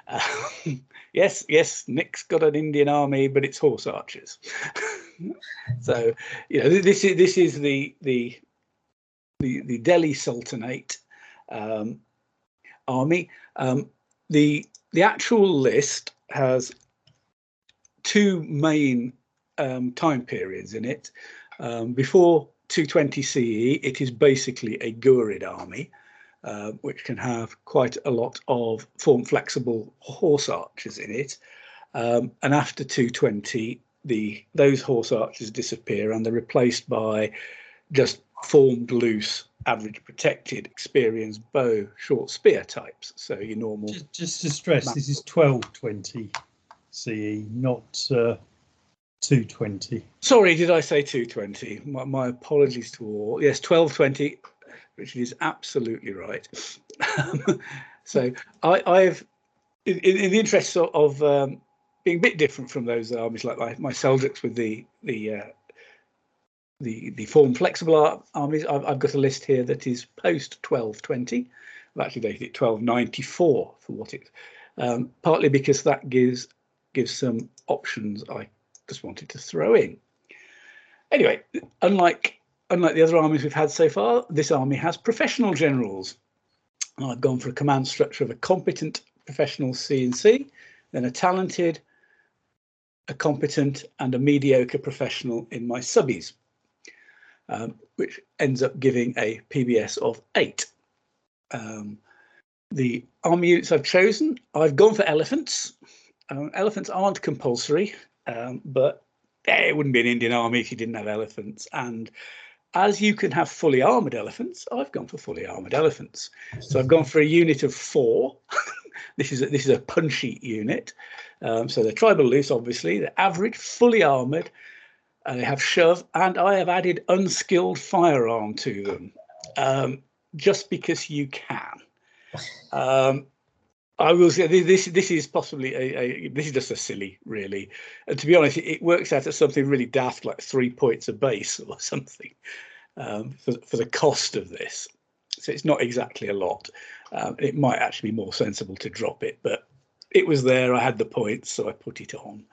Um, yes, yes, Nick's got an Indian army, but it's horse archers. so you know this is this is the the the, the Delhi Sultanate um, army. Um, the the actual list has two main um, time periods in it. Um, before 220 CE, it is basically a Ghurid army, uh, which can have quite a lot of form flexible horse archers in it. Um, and after 220, the those horse archers disappear and they're replaced by just formed loose average protected experienced bow short spear types so your normal Just, just to stress, this is 1220 CE, not uh, 220. Sorry, did I say 220? My, my apologies to all. Yes, 1220. Richard is absolutely right. so I, I've, in, in the interest of, of um, being a bit different from those armies, like my, my with the the uh, the the form flexible ar- armies, I've, I've got a list here that is post 1220. I've actually dated it 1294 for what it, um, partly because that gives gives some options I just wanted to throw in. Anyway, unlike unlike the other armies we've had so far, this army has professional generals. I've gone for a command structure of a competent professional C&C, then a talented, a competent, and a mediocre professional in my subbies, um, which ends up giving a PBS of eight. Um, the army units I've chosen, I've gone for elephants. Um, elephants aren't compulsory, um, but it wouldn't be an Indian army if you didn't have elephants. And as you can have fully armored elephants, I've gone for fully armored elephants. So I've gone for a unit of four. this is a, this is a punchy unit. Um, so they're tribal loose, obviously. They're average, fully armored. And they have shove, and I have added unskilled firearm to them, um, just because you can. Um, I will say this. This is possibly a, a. This is just a silly, really. And to be honest, it, works out at something really daft, like three points a base or something, um, for for the cost of this. So it's not exactly a lot. Um, it might actually be more sensible to drop it, but it was there. I had the points, so I put it on.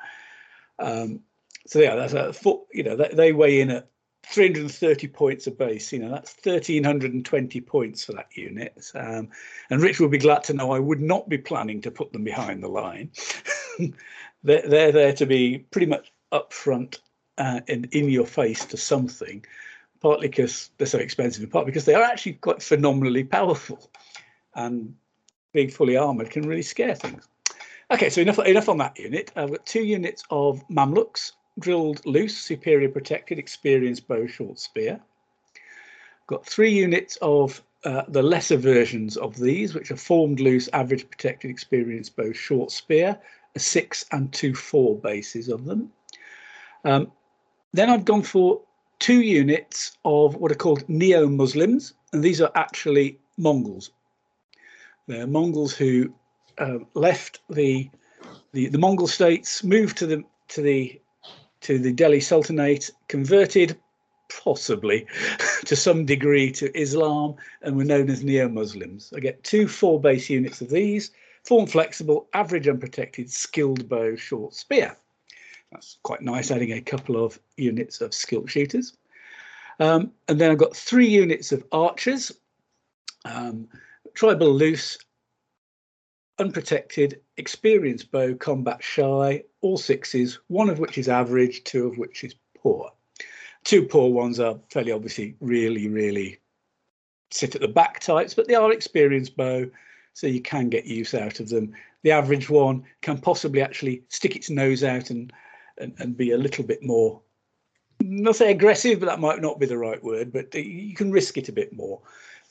Um, so yeah, that's a. You know, they, they weigh in at 330 points a base. You know, that's 1320 points for that unit. Um, and Rich will be glad to know I would not be planning to put them behind the line. they're, they're there to be pretty much upfront uh, and in your face to something, partly because they're so expensive, and partly because they are actually quite phenomenally powerful. And being fully armored can really scare things. Okay, so enough enough on that unit. I've got two units of Mamluks, drilled loose, superior protected, experienced bow short spear. Got three units of uh, the lesser versions of these, which are formed loose, average protected, experienced bow short spear, a six and two four bases of them. Um, then I've gone for two units of what are called neo-Muslims, and these are actually Mongols. They're Mongols who uh, left the, the the Mongol states, moved to the to the to the Delhi Sultanate, converted possibly to some degree to Islam, and were known as neo-Muslims. I get two four base units of these, form flexible, average unprotected, skilled bow, short spear. That's quite nice, adding a couple of units of skilled shooters. Um, and then I've got three units of archers, um, tribal loose, unprotected, experienced bow, combat shy, all sixes, one of which is average, two of which is poor. Two poor ones are fairly obviously really, really sit at the back types, but they are experienced bow, so you can get use out of them. The average one can possibly actually stick its nose out and and, and be a little bit more not say aggressive, but that might not be the right word, but you can risk it a bit more.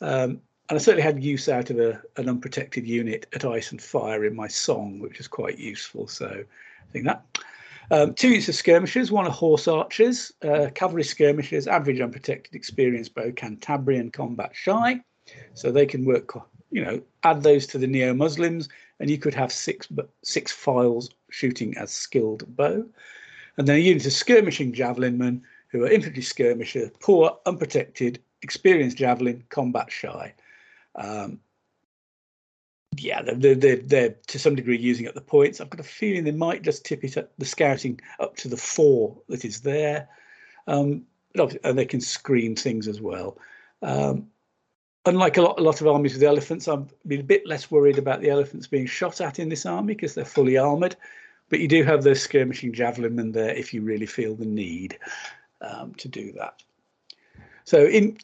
Um, and I certainly had use out of a, an unprotected unit at Ice and Fire in my song, which is quite useful. So I think that. Um, two units of skirmishers, one of horse archers, uh, cavalry skirmishers, average unprotected, experienced bow, Cantabrian combat shy. So they can work, you know, add those to the neo Muslims, and you could have six six files shooting as skilled bow. And then a unit of skirmishing javelin men who are infantry skirmisher, poor, unprotected, experienced javelin, combat shy. Um, yeah, they're, they're, they're, to some degree using up the points. I've got a feeling they might just tip it up, the scouting up to the four that is there. Um, and they can screen things as well. Um, unlike a lot, a lot of armies with elephants, I'm a bit less worried about the elephants being shot at in this army because they're fully armoured. But you do have those skirmishing javelin javelinmen there if you really feel the need um, to do that. So in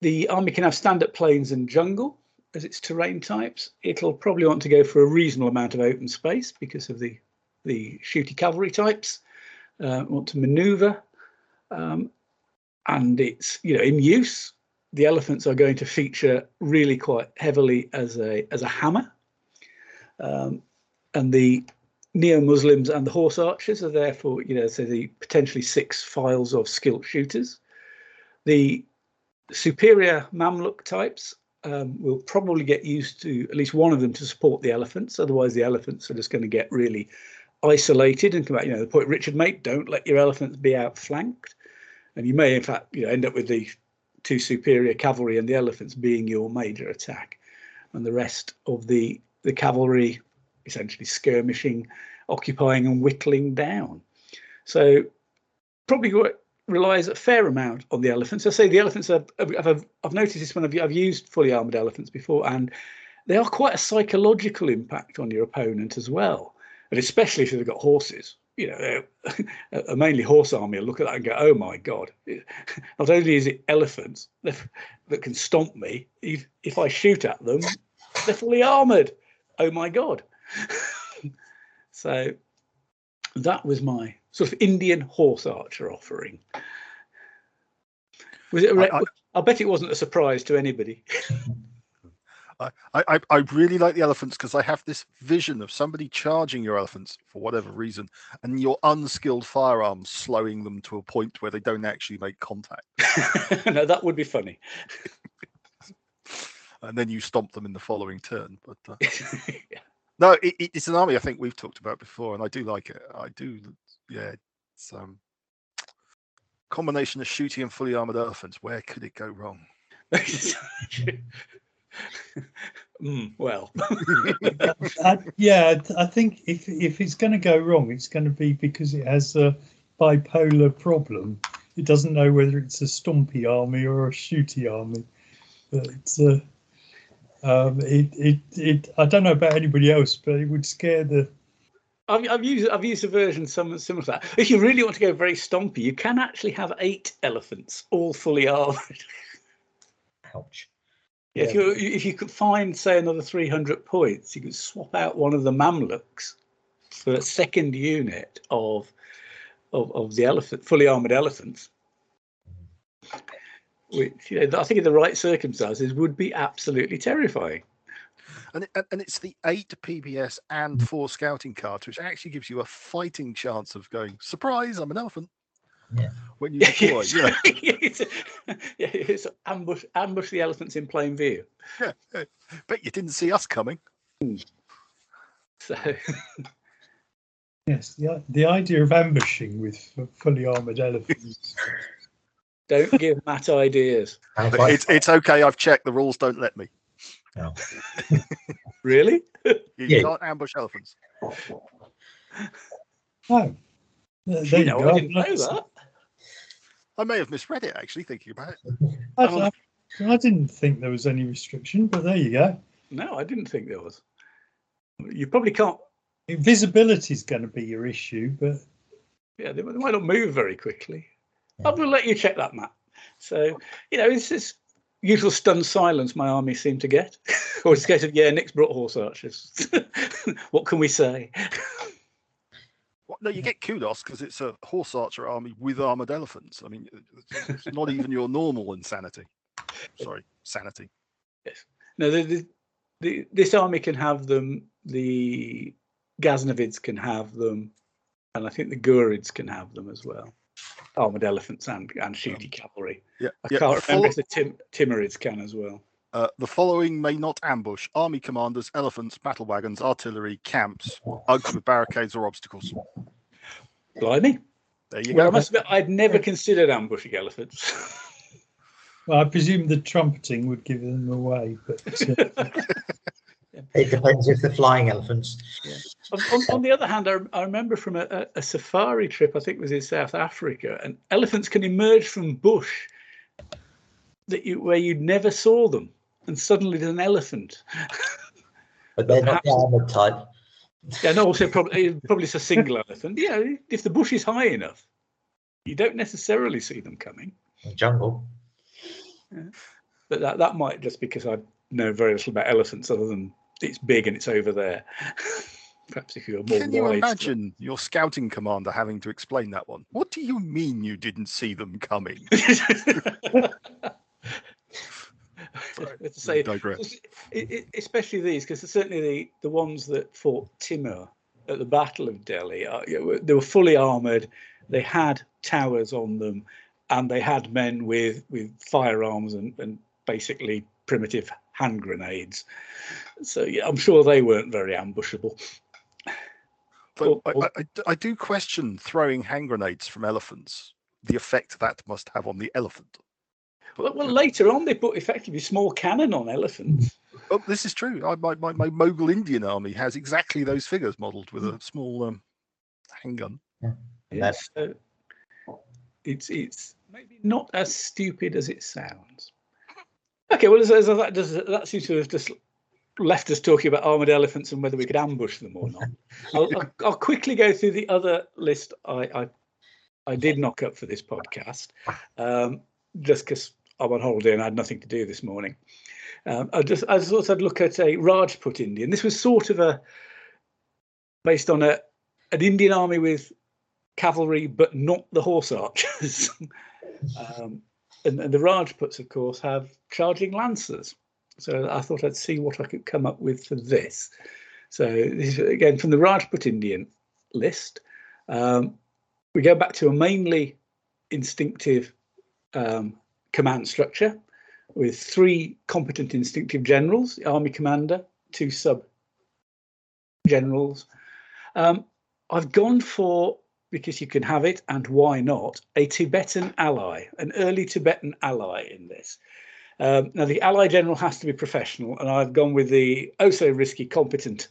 the army can have stand-up plains and jungle as its terrain types. It'll probably want to go for a reasonable amount of open space because of the the shooty cavalry types. Uh, want to manoeuvre, um, and it's you know in use. The elephants are going to feature really quite heavily as a as a hammer, um, and the neo-Muslims and the horse archers are therefore you know so the potentially six files of skilled shooters. The superior Mamluk types um, will probably get used to at least one of them to support the elephants. Otherwise, the elephants are just going to get really isolated and come out. You know, the point Richard made: don't let your elephants be outflanked, and you may, in fact, you know, end up with the two superior cavalry and the elephants being your major attack, and the rest of the the cavalry essentially skirmishing, occupying, and whittling down. So probably relies a fair amount on the elephants. I say the elephants are, I've, I've noticed this when I've, I've used fully armored elephants before, and they are quite a psychological impact on your opponent as well. And especially if they've got horses, you know, a mainly horse army will look at that and go, oh my God, not only is it elephants that, can stomp me, if, if I shoot at them, they're fully armored. Oh my God. so that was my sort of Indian horse archer offering. Was it? I, I, I bet it wasn't a surprise to anybody. I, I, I really like the elephants because I have this vision of somebody charging your elephants for whatever reason, and your unskilled firearms slowing them to a point where they don't actually make contact. no, that would be funny. and then you stomp them in the following turn. But uh, yeah. no, it, it's an army I think we've talked about before, and I do like it. I do yeah, it's um combination of shooty and fully armored elephants. Where could it go wrong? mm, well, I, yeah, I think if if it's going to go wrong, it's going to be because it has a bipolar problem. It doesn't know whether it's a stompy army or a shooty army. But it's a, uh, um, it, it, it, I don't know about anybody else, but it would scare the I've, I've, used I've used a version similar to that. If you really want to go very stompy, you can actually have eight elephants, all fully armored. Ouch. Yeah, yeah. If you if you could find say another three hundred points, you could swap out one of the Mamluks for a second unit of of, of the elephant fully armored elephants. Mm-hmm. Which you know, I think in the right circumstances would be absolutely terrifying and it, and it's the eight PBS and mm. four scouting cards, which actually gives you a fighting chance of going surprise. I'm an elephant. Yeah. When you deploy, yeah, it's, yeah, it's ambush ambush the elephants in plain view. Yeah, yeah. bet you didn't see us coming. So. yes, the the idea of ambushing with fully armored elephants. Don't give Matt ideas. It's it's okay. I've checked. The rules don't let me. No. really? You yeah. can't ambush elephants. Oh. There you, know, go. I didn't know that. I may have misread it actually, thinking about it. I, um, I, I, didn't think there was any restriction, but there you go. No, I didn't think there was. You probably can't. Visibility is going to be your issue, but yeah, they, might not move very quickly. Yeah. I will let you check that, Matt. So you know, it's just usual stunned silence my army seemed to get. or it's a case of, yeah, Nick's brought horse archers. what can we say? Well, no, you get kudos because it's a horse archer army with armored elephants. I mean, it's not even your normal insanity. Sorry, sanity. Yes. No, the, the, the, this army can have them. The Ghaznavids can have them, and I think the Ghurids can have them as well armored elephants and and shooty cavalry. Yeah, I yeah, can't remember if the Tim, Timurids can as well. Uh, the following may not ambush army commanders, elephants, battle wagons, artillery, camps, TuGs with barricades or obstacles. Blimey. There you Well, I go. must admit, I'd never considered ambushing elephants. Well, I presume the trumpeting would give them away, but uh, It depends if they're flying elephants. on, on, on the other hand, I, I remember from a, a, a safari trip, I think it was in South Africa, and elephants can emerge from bush that you where you never saw them, and suddenly there's an elephant. But they're not the Perhaps- armored type. Yeah, no, also probably eh, probably it's a single elephant. Yeah, if the bush is high enough, you don't necessarily see them coming. in the jungle. But that that might just because I know very little about elephants, other than it's big and it's over there. Perhaps if you were more Can you wide. imagine your scouting commander having to explain that one? What do you mean you didn't see them coming? Let's say, digress. especially these, because certainly the, the ones that fought Timur at the Battle of Delhi, uh, they were fully armored. They had towers on them, and they had men with with firearms and, and basically primitive hand grenades. So yeah, I'm sure they weren't very ambushable. But Or- I, or- I- I do question throwing hand grenades from elephants, the effect that must have on the elephant. Well, well, later on they put effectively small cannon on elephants. Oh, this is true. I, my, my, my Mughal Indian army has exactly those figures modelled with a small um, handgun. Yes, so it's it's maybe not as stupid as it sounds. Okay, well, as, as that does that seems to have just left us talking about armored elephants and whether we could ambush them or not. I'll, I'll, I'll quickly go through the other list I I, I did knock up for this podcast, um, just because I'm on holiday and I had nothing to do this morning. Um, I just I thought I'd look at a Rajput Indian. This was sort of a based on a an Indian army with cavalry, but not the horse archers. um, and, and the Rajputs, of course, have charging lancers. So I thought I'd see what I could come up with for this. So this is again from the Rajput Indian list. Um, we go back to a mainly instinctive um, command structure with three competent instinctive generals, the army commander, two sub generals. Um, I've gone for because you can have it and why not a Tibetan ally, an early Tibetan ally in this. Um, now the ally general has to be professional, and I've gone with the oh so risky competent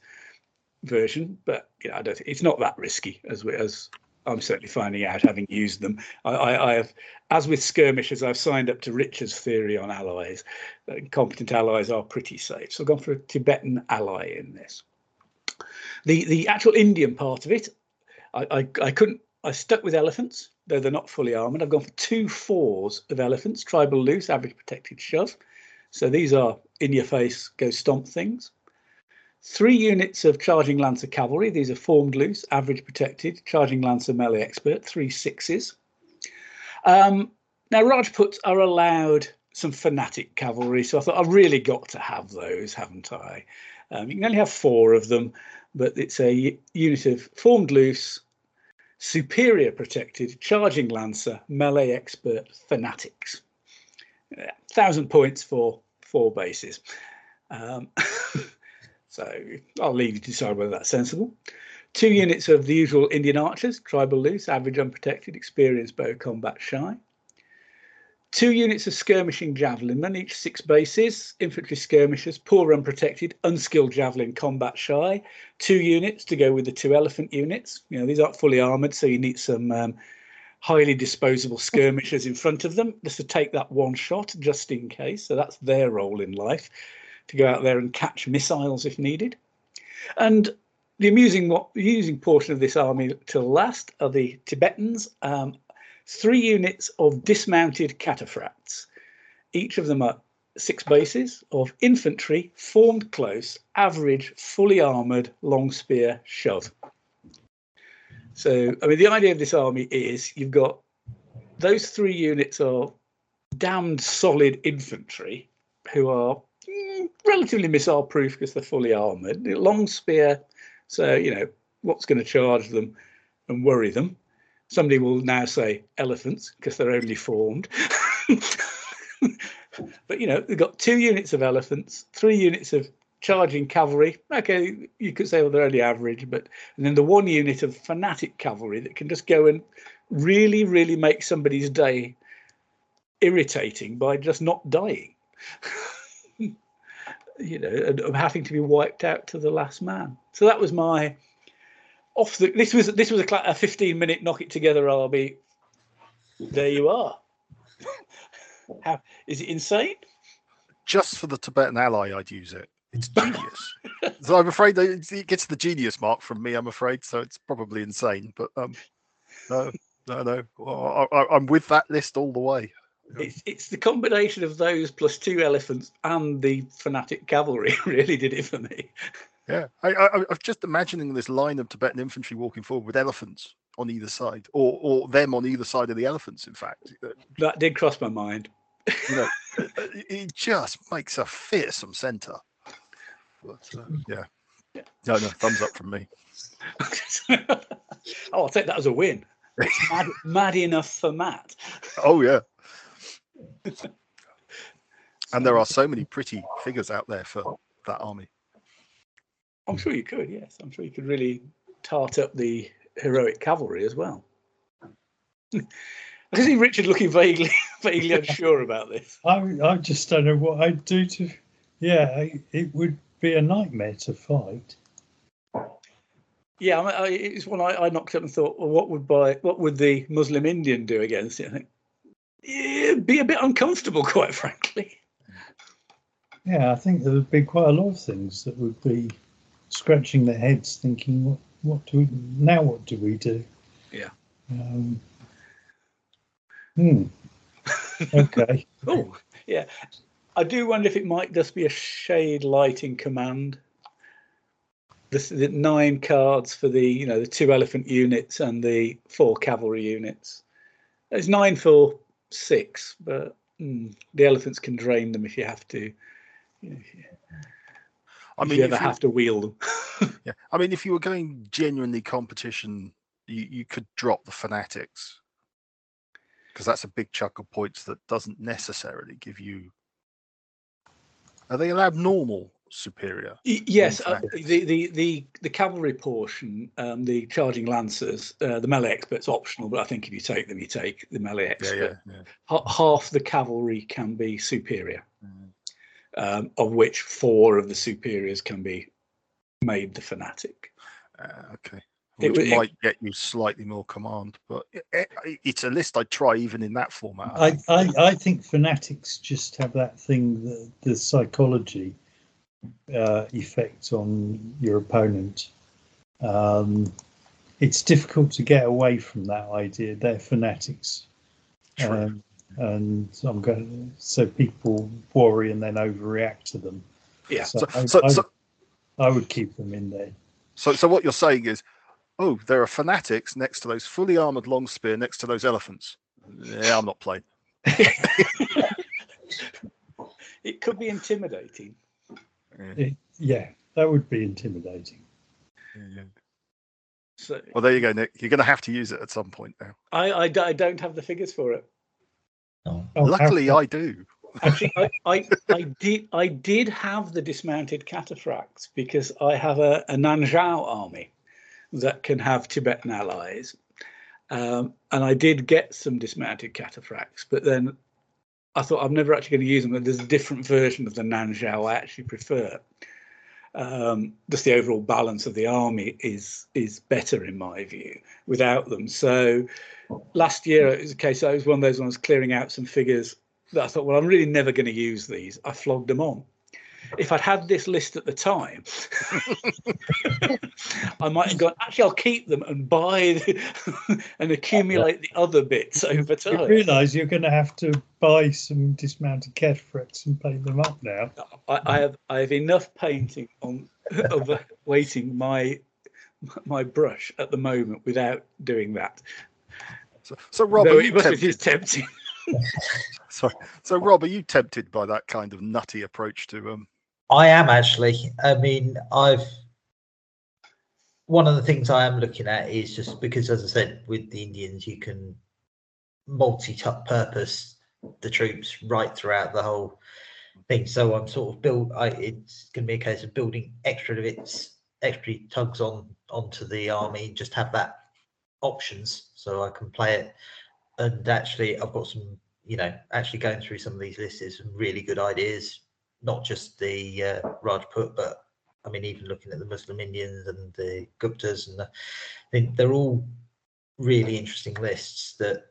version, but you know I don't. It's not that risky as we, as I'm certainly finding out having used them. I, I, I have, as with skirmishers, I've signed up to Richard's theory on allies. Uh, competent allies are pretty safe, so I've gone for a Tibetan ally in this. The the actual Indian part of it, I, I, I couldn't. I stuck with elephants, though they're not fully armored. I've gone for two fours of elephants, tribal loose, average protected shove. So these are in your face, go stomp things. Three units of charging lancer cavalry. These are formed loose, average protected, charging lancer melee expert. Three sixes. Um, now Rajputs are allowed some fanatic cavalry, so I thought I've really got to have those, haven't I? Um, you can only have four of them, but it's a unit of formed loose, superior protected, charging lancer, melee expert, fanatics. Yeah, thousand points for four bases. Um, so I'll leave you to decide whether that's sensible. Two units of the usual Indian archers, tribal loose, average unprotected, experienced bow combat shy. Two units of skirmishing javelinmen, each six bases, infantry skirmishers, poor unprotected, unskilled javelin combat shy. Two units to go with the two elephant units. You know, these aren't fully armored, so you need some um, highly disposable skirmishers in front of them just to take that one shot just in case. So that's their role in life to go out there and catch missiles if needed. And the amusing amusing portion of this army to last are the Tibetans. Um, three units of dismounted cataphracts. Each of them are six bases of infantry, formed close, average, fully armoured, long spear shove. So, I mean, the idea of this army is you've got those three units are damned solid infantry who are mm, relatively missile proof because they're fully armoured. Long spear, so, you know, what's going to charge them and worry them? Somebody will now say elephants because they're only formed. but you know, they've got two units of elephants, three units of charging cavalry. Okay, you could say well they're only average, but and then the one unit of fanatic cavalry that can just go and really, really make somebody's day irritating by just not dying. you know, and having to be wiped out to the last man. So that was my off the. This was this was a, a fifteen minute knock it together army. There you are. How is it insane? Just for the Tibetan ally, I'd use it. It's genius. so I'm afraid it gets the genius mark from me. I'm afraid, so it's probably insane. But um, no, no, no. I, I'm with that list all the way. It's it's the combination of those plus two elephants and the fanatic cavalry really did it for me. Yeah, I, I, I'm just imagining this line of Tibetan infantry walking forward with elephants on either side, or or them on either side of the elephants. In fact, Uh, That did cross my mind. you know, it- just makes a fearsome centre. But uh, yeah, no, no, thumbs up from me. oh, I'll take that as a win. It's mad, mad enough for Matt. Oh yeah. And there are so many pretty figures out there for that army. I'm sure you could, yes. I'm sure you could really tart up the heroic cavalry as well. I can see Richard looking vaguely, vaguely unsure about this. I I just don't know what I'd do to. Yeah, I- it would be a nightmare to fight. Yeah, I, mean, it's one I, I knocked up and thought, well, what would buy, what would the Muslim Indian do against it? I think it'd be a bit uncomfortable, quite frankly. Yeah, I think there would be quite a lot of things that would be scratching their heads, thinking, "What, what do we now? What do we do?" Yeah. Um, hmm. Okay. Oh, yeah. I do wonder if it might just be a shade light in command. The, the nine cards for the, you know, the two elephant units and the four cavalry units. It's nine for six, but mm, the elephants can drain them if you have to. You know, if you, I mean, you ever have to wield them. Yeah, I mean, if you were going genuinely competition, you, you could drop the fanatics because that's a big chunk of points that doesn't necessarily give you. Are they allowed normal superior? Yes, uh, the, the the the cavalry portion, um, the charging lancers, uh, the melee expert's optional, but I think if you take them, you take the melee expert. yeah, yeah. Ha- half the cavalry can be superior, Mm. Um, of which four of the superiors can be made the fanatic. Uh, okay. It Which it- might get you slightly more command, but it, it- it's a list I'd try even in that format. I, I, I think fanatics just have that thing, the, the psychology uh, effect on your opponent. Um, it's difficult to get away from that idea. They're fanatics. True. Um, and I'm going so people worry and then overreact to them. Yeah. So, So, I, so, I, so, I would keep them in there. so, so what you're saying is, oh, there are fanatics next to those fully armored long spear next to those elephants. Yeah, I'm not playing. It could be intimidating. Yeah, It, yeah, that would be intimidating. yeah, yeah. So Well, there you go, Nick. You're going to have to use it at some point now. I I don't have the figures for it. Oh, Oh, Luckily, how- I do. Actually, I, I, I did I did have the dismounted cataphracts because I have a, a Nanzhao army that can have Tibetan allies, um, and I did get some dismounted cataphracts. But then I thought I'm never actually going to use them. But There's a different version of the Nanzhao I actually prefer. Um, just the overall balance of the army is is better in my view without them. So last year it was a case I was one of those ones clearing out some figures that I thought, well, I'm really never going to use these. I flogged them on. If I'd had this list at the time, I might have gone, actually, I'll keep them and buy the, and accumulate the other bits over time. You time. realise you're going to have to buy some dismounted cataphracts and paint them up now. I, I have I have enough painting on of waiting my my brush at the moment without doing that. So, so Rob, Though are it you must be tempted? just tempting. Sorry. So, Rob, are you tempted by that kind of nutty approach to um? I am actually. I mean, I've one of the things I am looking at is just because, as I said, with the Indians, you can multi-purpose the troops right throughout the whole thing. So I'm sort of build. I, it's going to be a case of building extra bits, extra TuGs on onto the army. Just have that options so I can play it. And actually, I've got some, you know, actually going through some of these lists is some really good ideas. Not just the uh, Rajput, but I mean, even looking at the Muslim Indians and the Guptas, and the, I think they're all really interesting lists that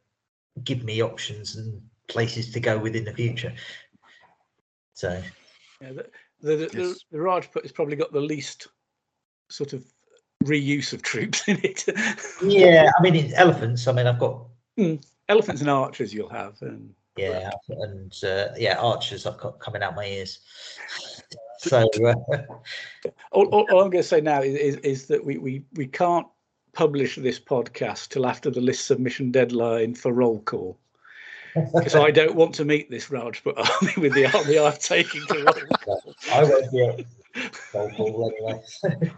give me options and places to go within the future. So, Yeah, the, the, the, Yes. the Rajput has probably got the least sort of reuse of troops in it. yeah, I mean, it's elephants. I mean, I've got Elephants and archers you'll have. And yeah, and uh, yeah, archers I've got coming out my ears. So uh, all, all, all I'm going to say now is, is, is that we, we, we can't publish this podcast till after the list submission deadline for roll call. Because I don't want to meet this Rajput army with the army I'm taking to roll call. I won't be at roll call anyway.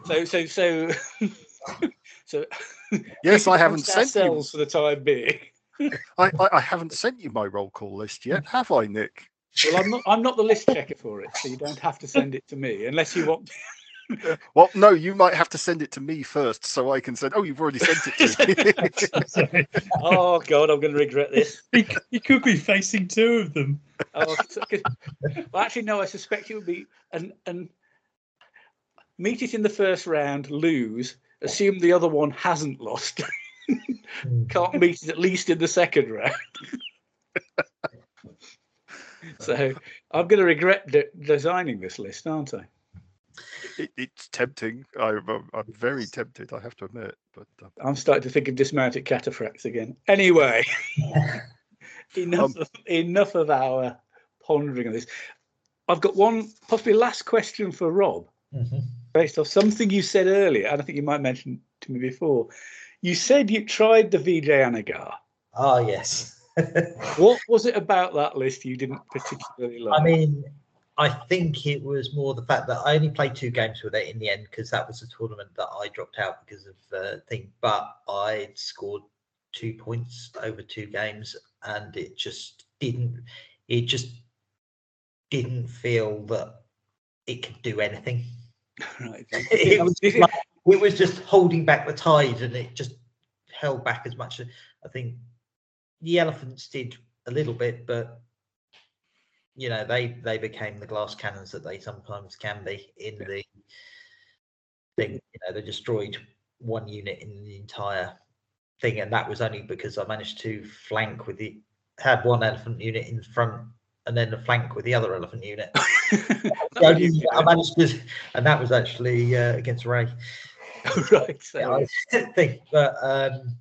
So so so so Yes, I haven't amongst sent you. ourselves for the time being. I, I, I haven't sent you my roll call list yet, have I, Nick? Well, I'm not I'm not the list checker for it, so you don't have to send it to me unless you want. Well, no, you might have to send it to me first, so I can send. Oh, you've already sent it to me. Oh God, I'm going to regret this. he, he could be facing two of them. Oh, well, actually, no. I suspect it would be and and meet it in the first round, lose, assume the other one hasn't lost, can't meet it at least in the second round. so I'm going to regret de- designing this list, aren't I? it, it's tempting. I, I'm, I'm very tempted. I have to admit, but uh, I'm starting to think of dismounted cataphracts again. Anyway, enough Um, of, enough of our pondering of this. I've got one possibly last question for Rob, Mhm. based off something you said earlier, and I think you might mention to me before. You said you tried the Vijayanagar. Ah, yes. What was it about that list you didn't particularly like? I mean, I think it was more the fact that I only played two games with it in the end because that was a tournament that I dropped out because of uh, thing. But I scored two points over two games, and it just didn't. It just didn't feel that it could do anything. right. it, was like- it was just holding back the tide, and it just held back as much. as I think the elephants did a little bit, but you know they they became the glass cannons that they sometimes can be in the thing. You know, they destroyed one unit in the entire thing, and that was only because I managed to flank with the had one elephant unit in front and then a flank with the other elephant unit. That The was only- you, I managed to, and that was actually uh, against Ray. right. So, Yeah, I think, but um,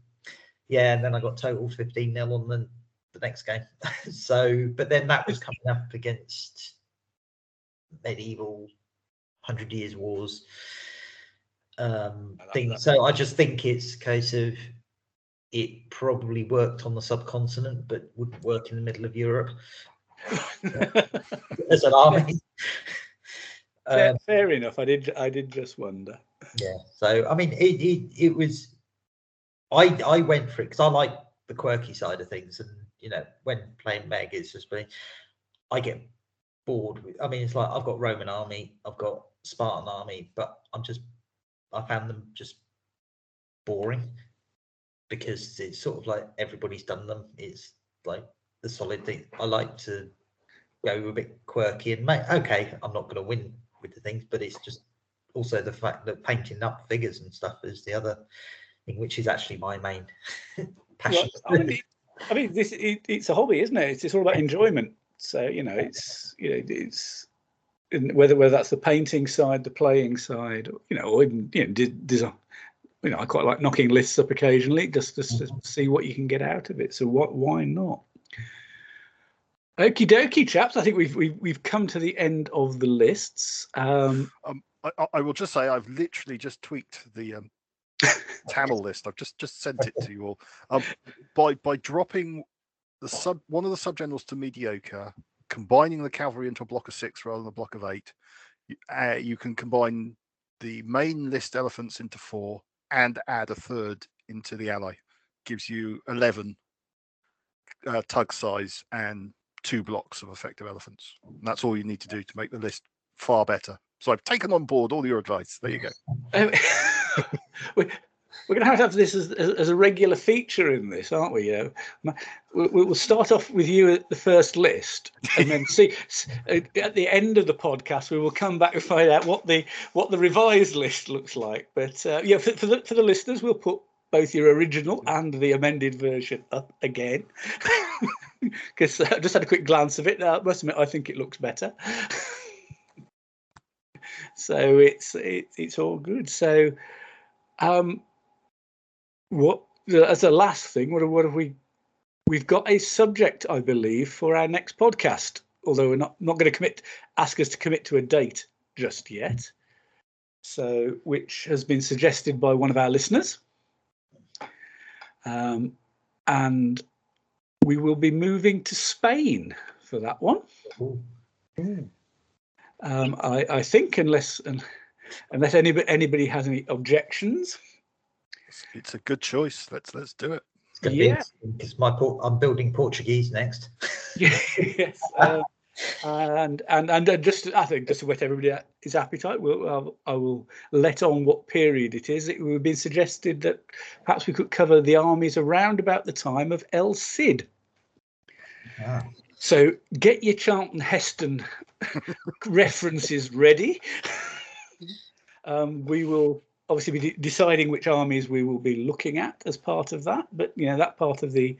yeah, and then I got total 15 nil on the, the next game. so, but then that was coming up against medieval hundred years wars um, I thing. So I just think it's a case of it probably worked on the subcontinent, but wouldn't work in the middle of Europe as an army. fair, Um, fair enough. I did. I did just wonder. Yeah. So i mean it it, it was i i went for it because i like the quirky side of things and you know when playing MeG it's just been i get bored with i mean it's like i've got roman army i've got spartan army but i'm just i found them just boring because it's sort of like everybody's done them. It's like the solid thing. I like to go a bit quirky and make okay i'm not going to win with the things but it's just also the fact that painting up figures and stuff is the other thing, which is actually my main passion. Well, I mean, I mean, this it, it's a hobby, isn't it? It's, it's all about enjoyment. So you know, it's you know, it's whether whether that's the painting side, the playing side, you know, or even you know, design. You know, I quite like knocking lists up occasionally, just just to see what you can get out of it. So what? Why not? Okie dokie, chaps. I think we've we've we've come to the end of the lists. Um, I, I- will just say I've literally just tweaked the um, Tamil list. I've just just sent it to you all. Um, by by dropping the sub one of the subgenerals to mediocre, combining the cavalry into a block of six rather than a block of eight, you, uh, you can combine the main list elephants into four and add a third into the ally. Gives you eleven uh, TuG size and two blocks of effective elephants. And that's all you need to do to make the list far better. So I've taken on board all your advice. There you go. Um, we, we're going to have to have this as, as, as a regular feature in this, aren't we? You know, we, we'll start off with you at the first list, and then see at the end of the podcast we will come back and find out what the what the revised list looks like. But uh, yeah, for, for the for the listeners, we'll put both your original and the amended version up again because I just had a quick glance of it. I must admit, I think it looks better. So it's it, it's all good. So. Um, what as a last thing what, what have we we've got a subject i believe for our next podcast although we're not not going to commit ask us to commit to a date just yet so which has been suggested by one of our listeners um, and we will be moving to spain for that one. Um, I, I think unless unless anybody anybody has any objections It's, it's a good choice. Let's let's do it. It's going to Yeah. because my I'm building Portuguese next. yes. Uh, and and and uh, just I think just to whet everybody's appetite, we'll, I'll, I will let on what period it is. It would have been suggested that perhaps we could cover the armies around about the time of El Cid. Ah, So get your Charlton Heston references ready. Um, we will obviously be de- deciding which armies we will be looking at as part of that. But you know that part of the,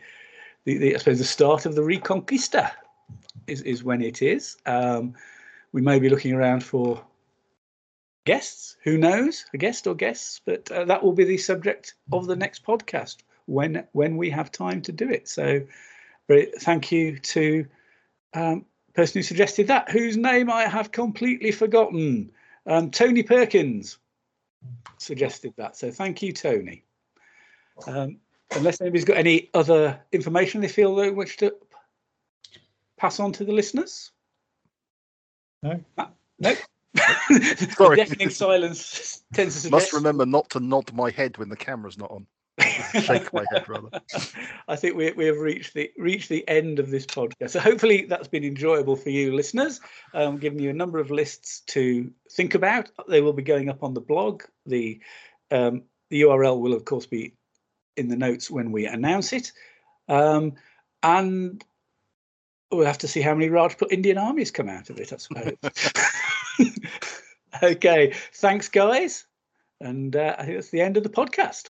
the, the I suppose the start of the Reconquista is is when it is. Um, we may be looking around for guests. Who knows? A guest or guests? But uh, that will be the subject of the next podcast when when we have time to do it. So, very, thank you to um, person who suggested that, whose name I have completely forgotten. Um, Tony Perkins suggested that. So thank you, Tony. Um, unless anybody's got any other information they feel they wish to pass on to the listeners. No. Uh, no. Sorry. Deafening silence tends to suggest. Must remember not to nod my head when the camera's not on. Shake my head rather. I think we, we have reached the reached the end of this podcast. So hopefully that's been enjoyable for you listeners. Um, giving you a number of lists to think about. They will be going up on the blog. The um, the URL will of course be in the notes when we announce it. Um, and we'll have to see how many Rajput Indian armies come out of it, I suppose. okay, thanks guys. And uh, I think that's the end of the podcast.